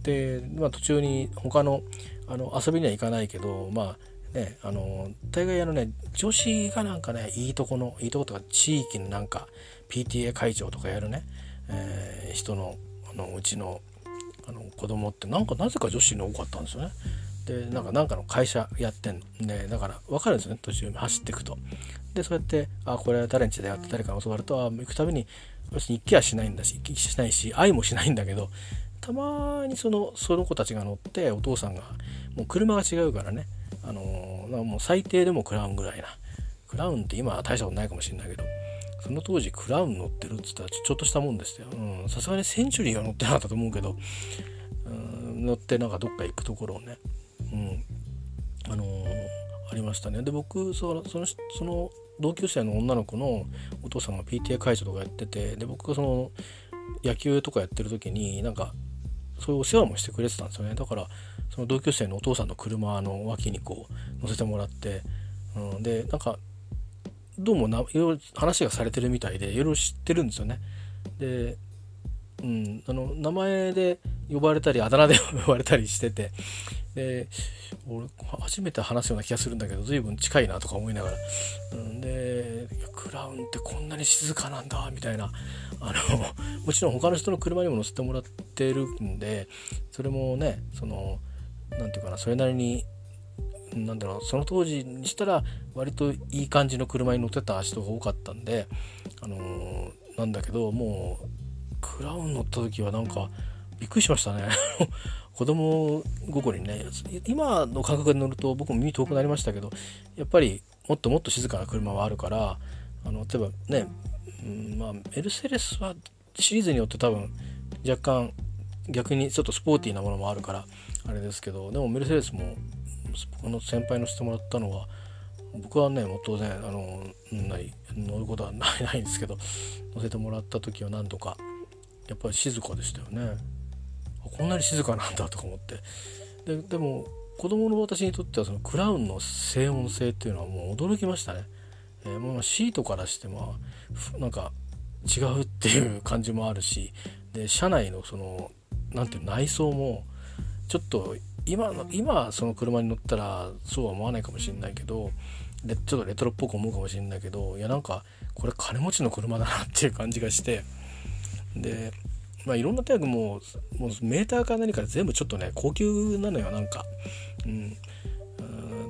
で、まあ、途中に他のあの遊びには行かないけどまあね、あの大概あのね女子がなんかねいいとこのいいとことか地域のなんか PTA 会長とかやるね、えー、人のあのうちのあの子供ってなんかなぜか女子に多かったんですよね。でなんかなんかの会社やってんでだから分かるんですよね途中走っていくと。でそうやってあこれは誰んちだよって誰かに教わるとあ行くたびに要するに行きはしないんだし行きしないし愛もしないんだけどたまにそのその子たちが乗ってお父さんがもう車が違うからね。あのー、もう最低でもクラウンぐらいな。クラウンって今は大したことないかもしれないけど。その当時クラウン乗ってるっつったらちょっとしたもんですよ。さすがにセンチュリーは乗ってなかったと思うけど。うん。乗ってなんかどっか行くところをね、うん、あのー、ありましたね。で僕そのそのその同級生の女の子のお父さんが PTA 会長とかやっててで僕がその野球とかやってる時になんかそういうお世話もしてくれてたんですよね。だからその同級生のお父さんの車の脇にこう乗せてもらって、うん、でなんかどうもないろいろ話がされてるみたいでいろいろ知ってるんですよね。で、うん、あの名前で呼ばれたりあだ名で呼ばれたりしててで俺初めて話すような気がするんだけど随分近いなとか思いながら、うん、でクラウンってこんなに静かなんだみたいなあのもちろん他の人の車にも乗せてもらってるんでそれもねその何て言うかなそれなりになんだろうその当時にしたら割といい感じの車に乗ってた人が多かったんであのー、なんだけどもうクラウン乗った時はなんかびっくりしましたね。子供心にね。今の感覚で乗ると僕も耳遠くなりましたけどやっぱりもっともっと静かな車はあるからあの例えばね、うん、まあメルセデスはシリーズによって多分若干逆にちょっとスポーティーなものもあるからあれですけどでもメルセデスもこの先輩のしてもらったのは僕はねもう当然あのない乗ることはないないんですけど乗せてもらった時は何度かやっぱり静かでしたよね。こんなに静かなんだとか思って。ででも子供の私にとってはそのクラウンの静音性っていうのはもう驚きましたね、えー、もうシートからしてまあなんか違うっていう感じもあるしで車内のその何ていう内装もちょっと今の今その車に乗ったらそうは思わないかもしれないけどでちょっとレトロっぽく思うかもしれないけどいやなんかこれ金持ちの車だなっていう感じがしてでまあいろんなタイプももうメーターか何か全部ちょっとね高級なのよなんか。うん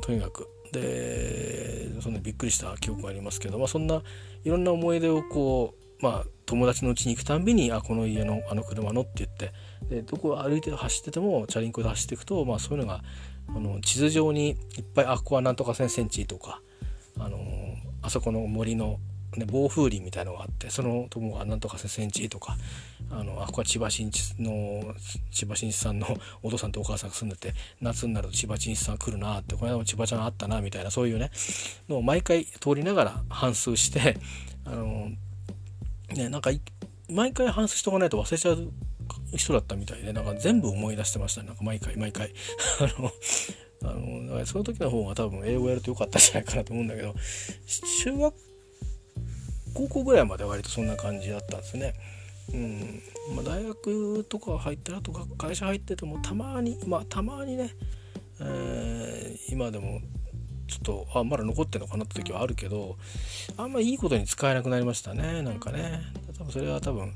とにかく。でそんなびっくりした記憶がありますけど、まあ、そんないろんな思い出をこうまあ友達の家に行くたんびに「あこの家のあの車の」って言ってでどこ歩いて走っててもチャリンコで走っていくと、まあ、そういうのがあの地図上にいっぱいあここはなんとか1000センチとかあのあそこの森の、ね、暴風林みたいのがあってそのとこがなんとか1000センチとかあのあここは千葉真一の千葉真一さんのお父さんとお母さんが住んでて夏になると千葉真一さん来るなってこの間も千葉ちゃんあったなみたいなそういうねのを毎回通りながら反数してあのねなんか毎回反数しとかないと忘れちゃう人だったみたいでなんか全部思い出してましたね。なんか毎回毎回。あのあのだからその時の方が多分英語やるとよかったんじゃないかなと思うんだけど中学高校ぐらいまで割とそんな感じだったんですね。うん。まあ、大学とか入ったらとか会社入っててもたまにまあたまにね、えー、今でもちょっとあまだ残ってるのかなって時はあるけどあんまいいことに使えなくなりましたね。なんかね。多分それは多分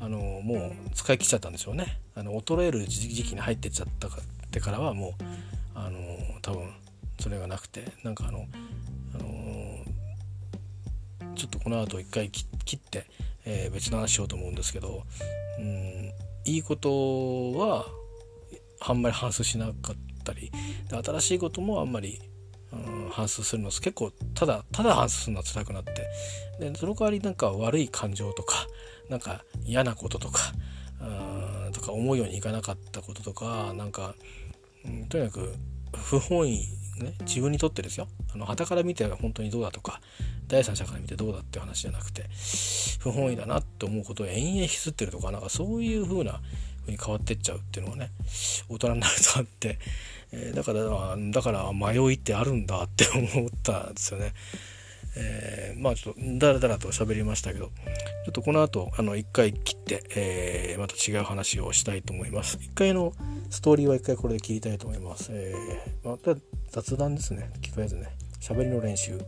あのもう使い切っちゃったんでしょうね。あの衰える時期に入ってっちゃったかってからはもうあの多分それがなくてなんかあの、あのちょっとこの後一回切って、えー、別の話しようと思うんですけどうんいいことはあんまり反芻しなかったりで新しいこともあんまりうん、反芻するの結構ただただ反芻するのは辛くなってでその代わりなんか悪い感情とかなんか嫌なこととかあとか思うようにいかなかったこととかなんか、うん、とにかく不本意ね自分にとってですよあの旗から見て本当にどうだとか第三者から見てどうだって話じゃなくて不本意だなって思うことを延々引きずってるとかなんかそういう風な風に変わってっちゃうっていうのがね大人になるとあってえー、だからだから迷いってあるんだって思ったんですよね。えー、まあちょっとダラダラと喋りましたけどちょっとこの後あの一回切って、えー、また違う話をしたいと思います。一回のストーリーは一回これで切りたいと思います、えー、また雑談ですね。とりあえずね。喋りの練習。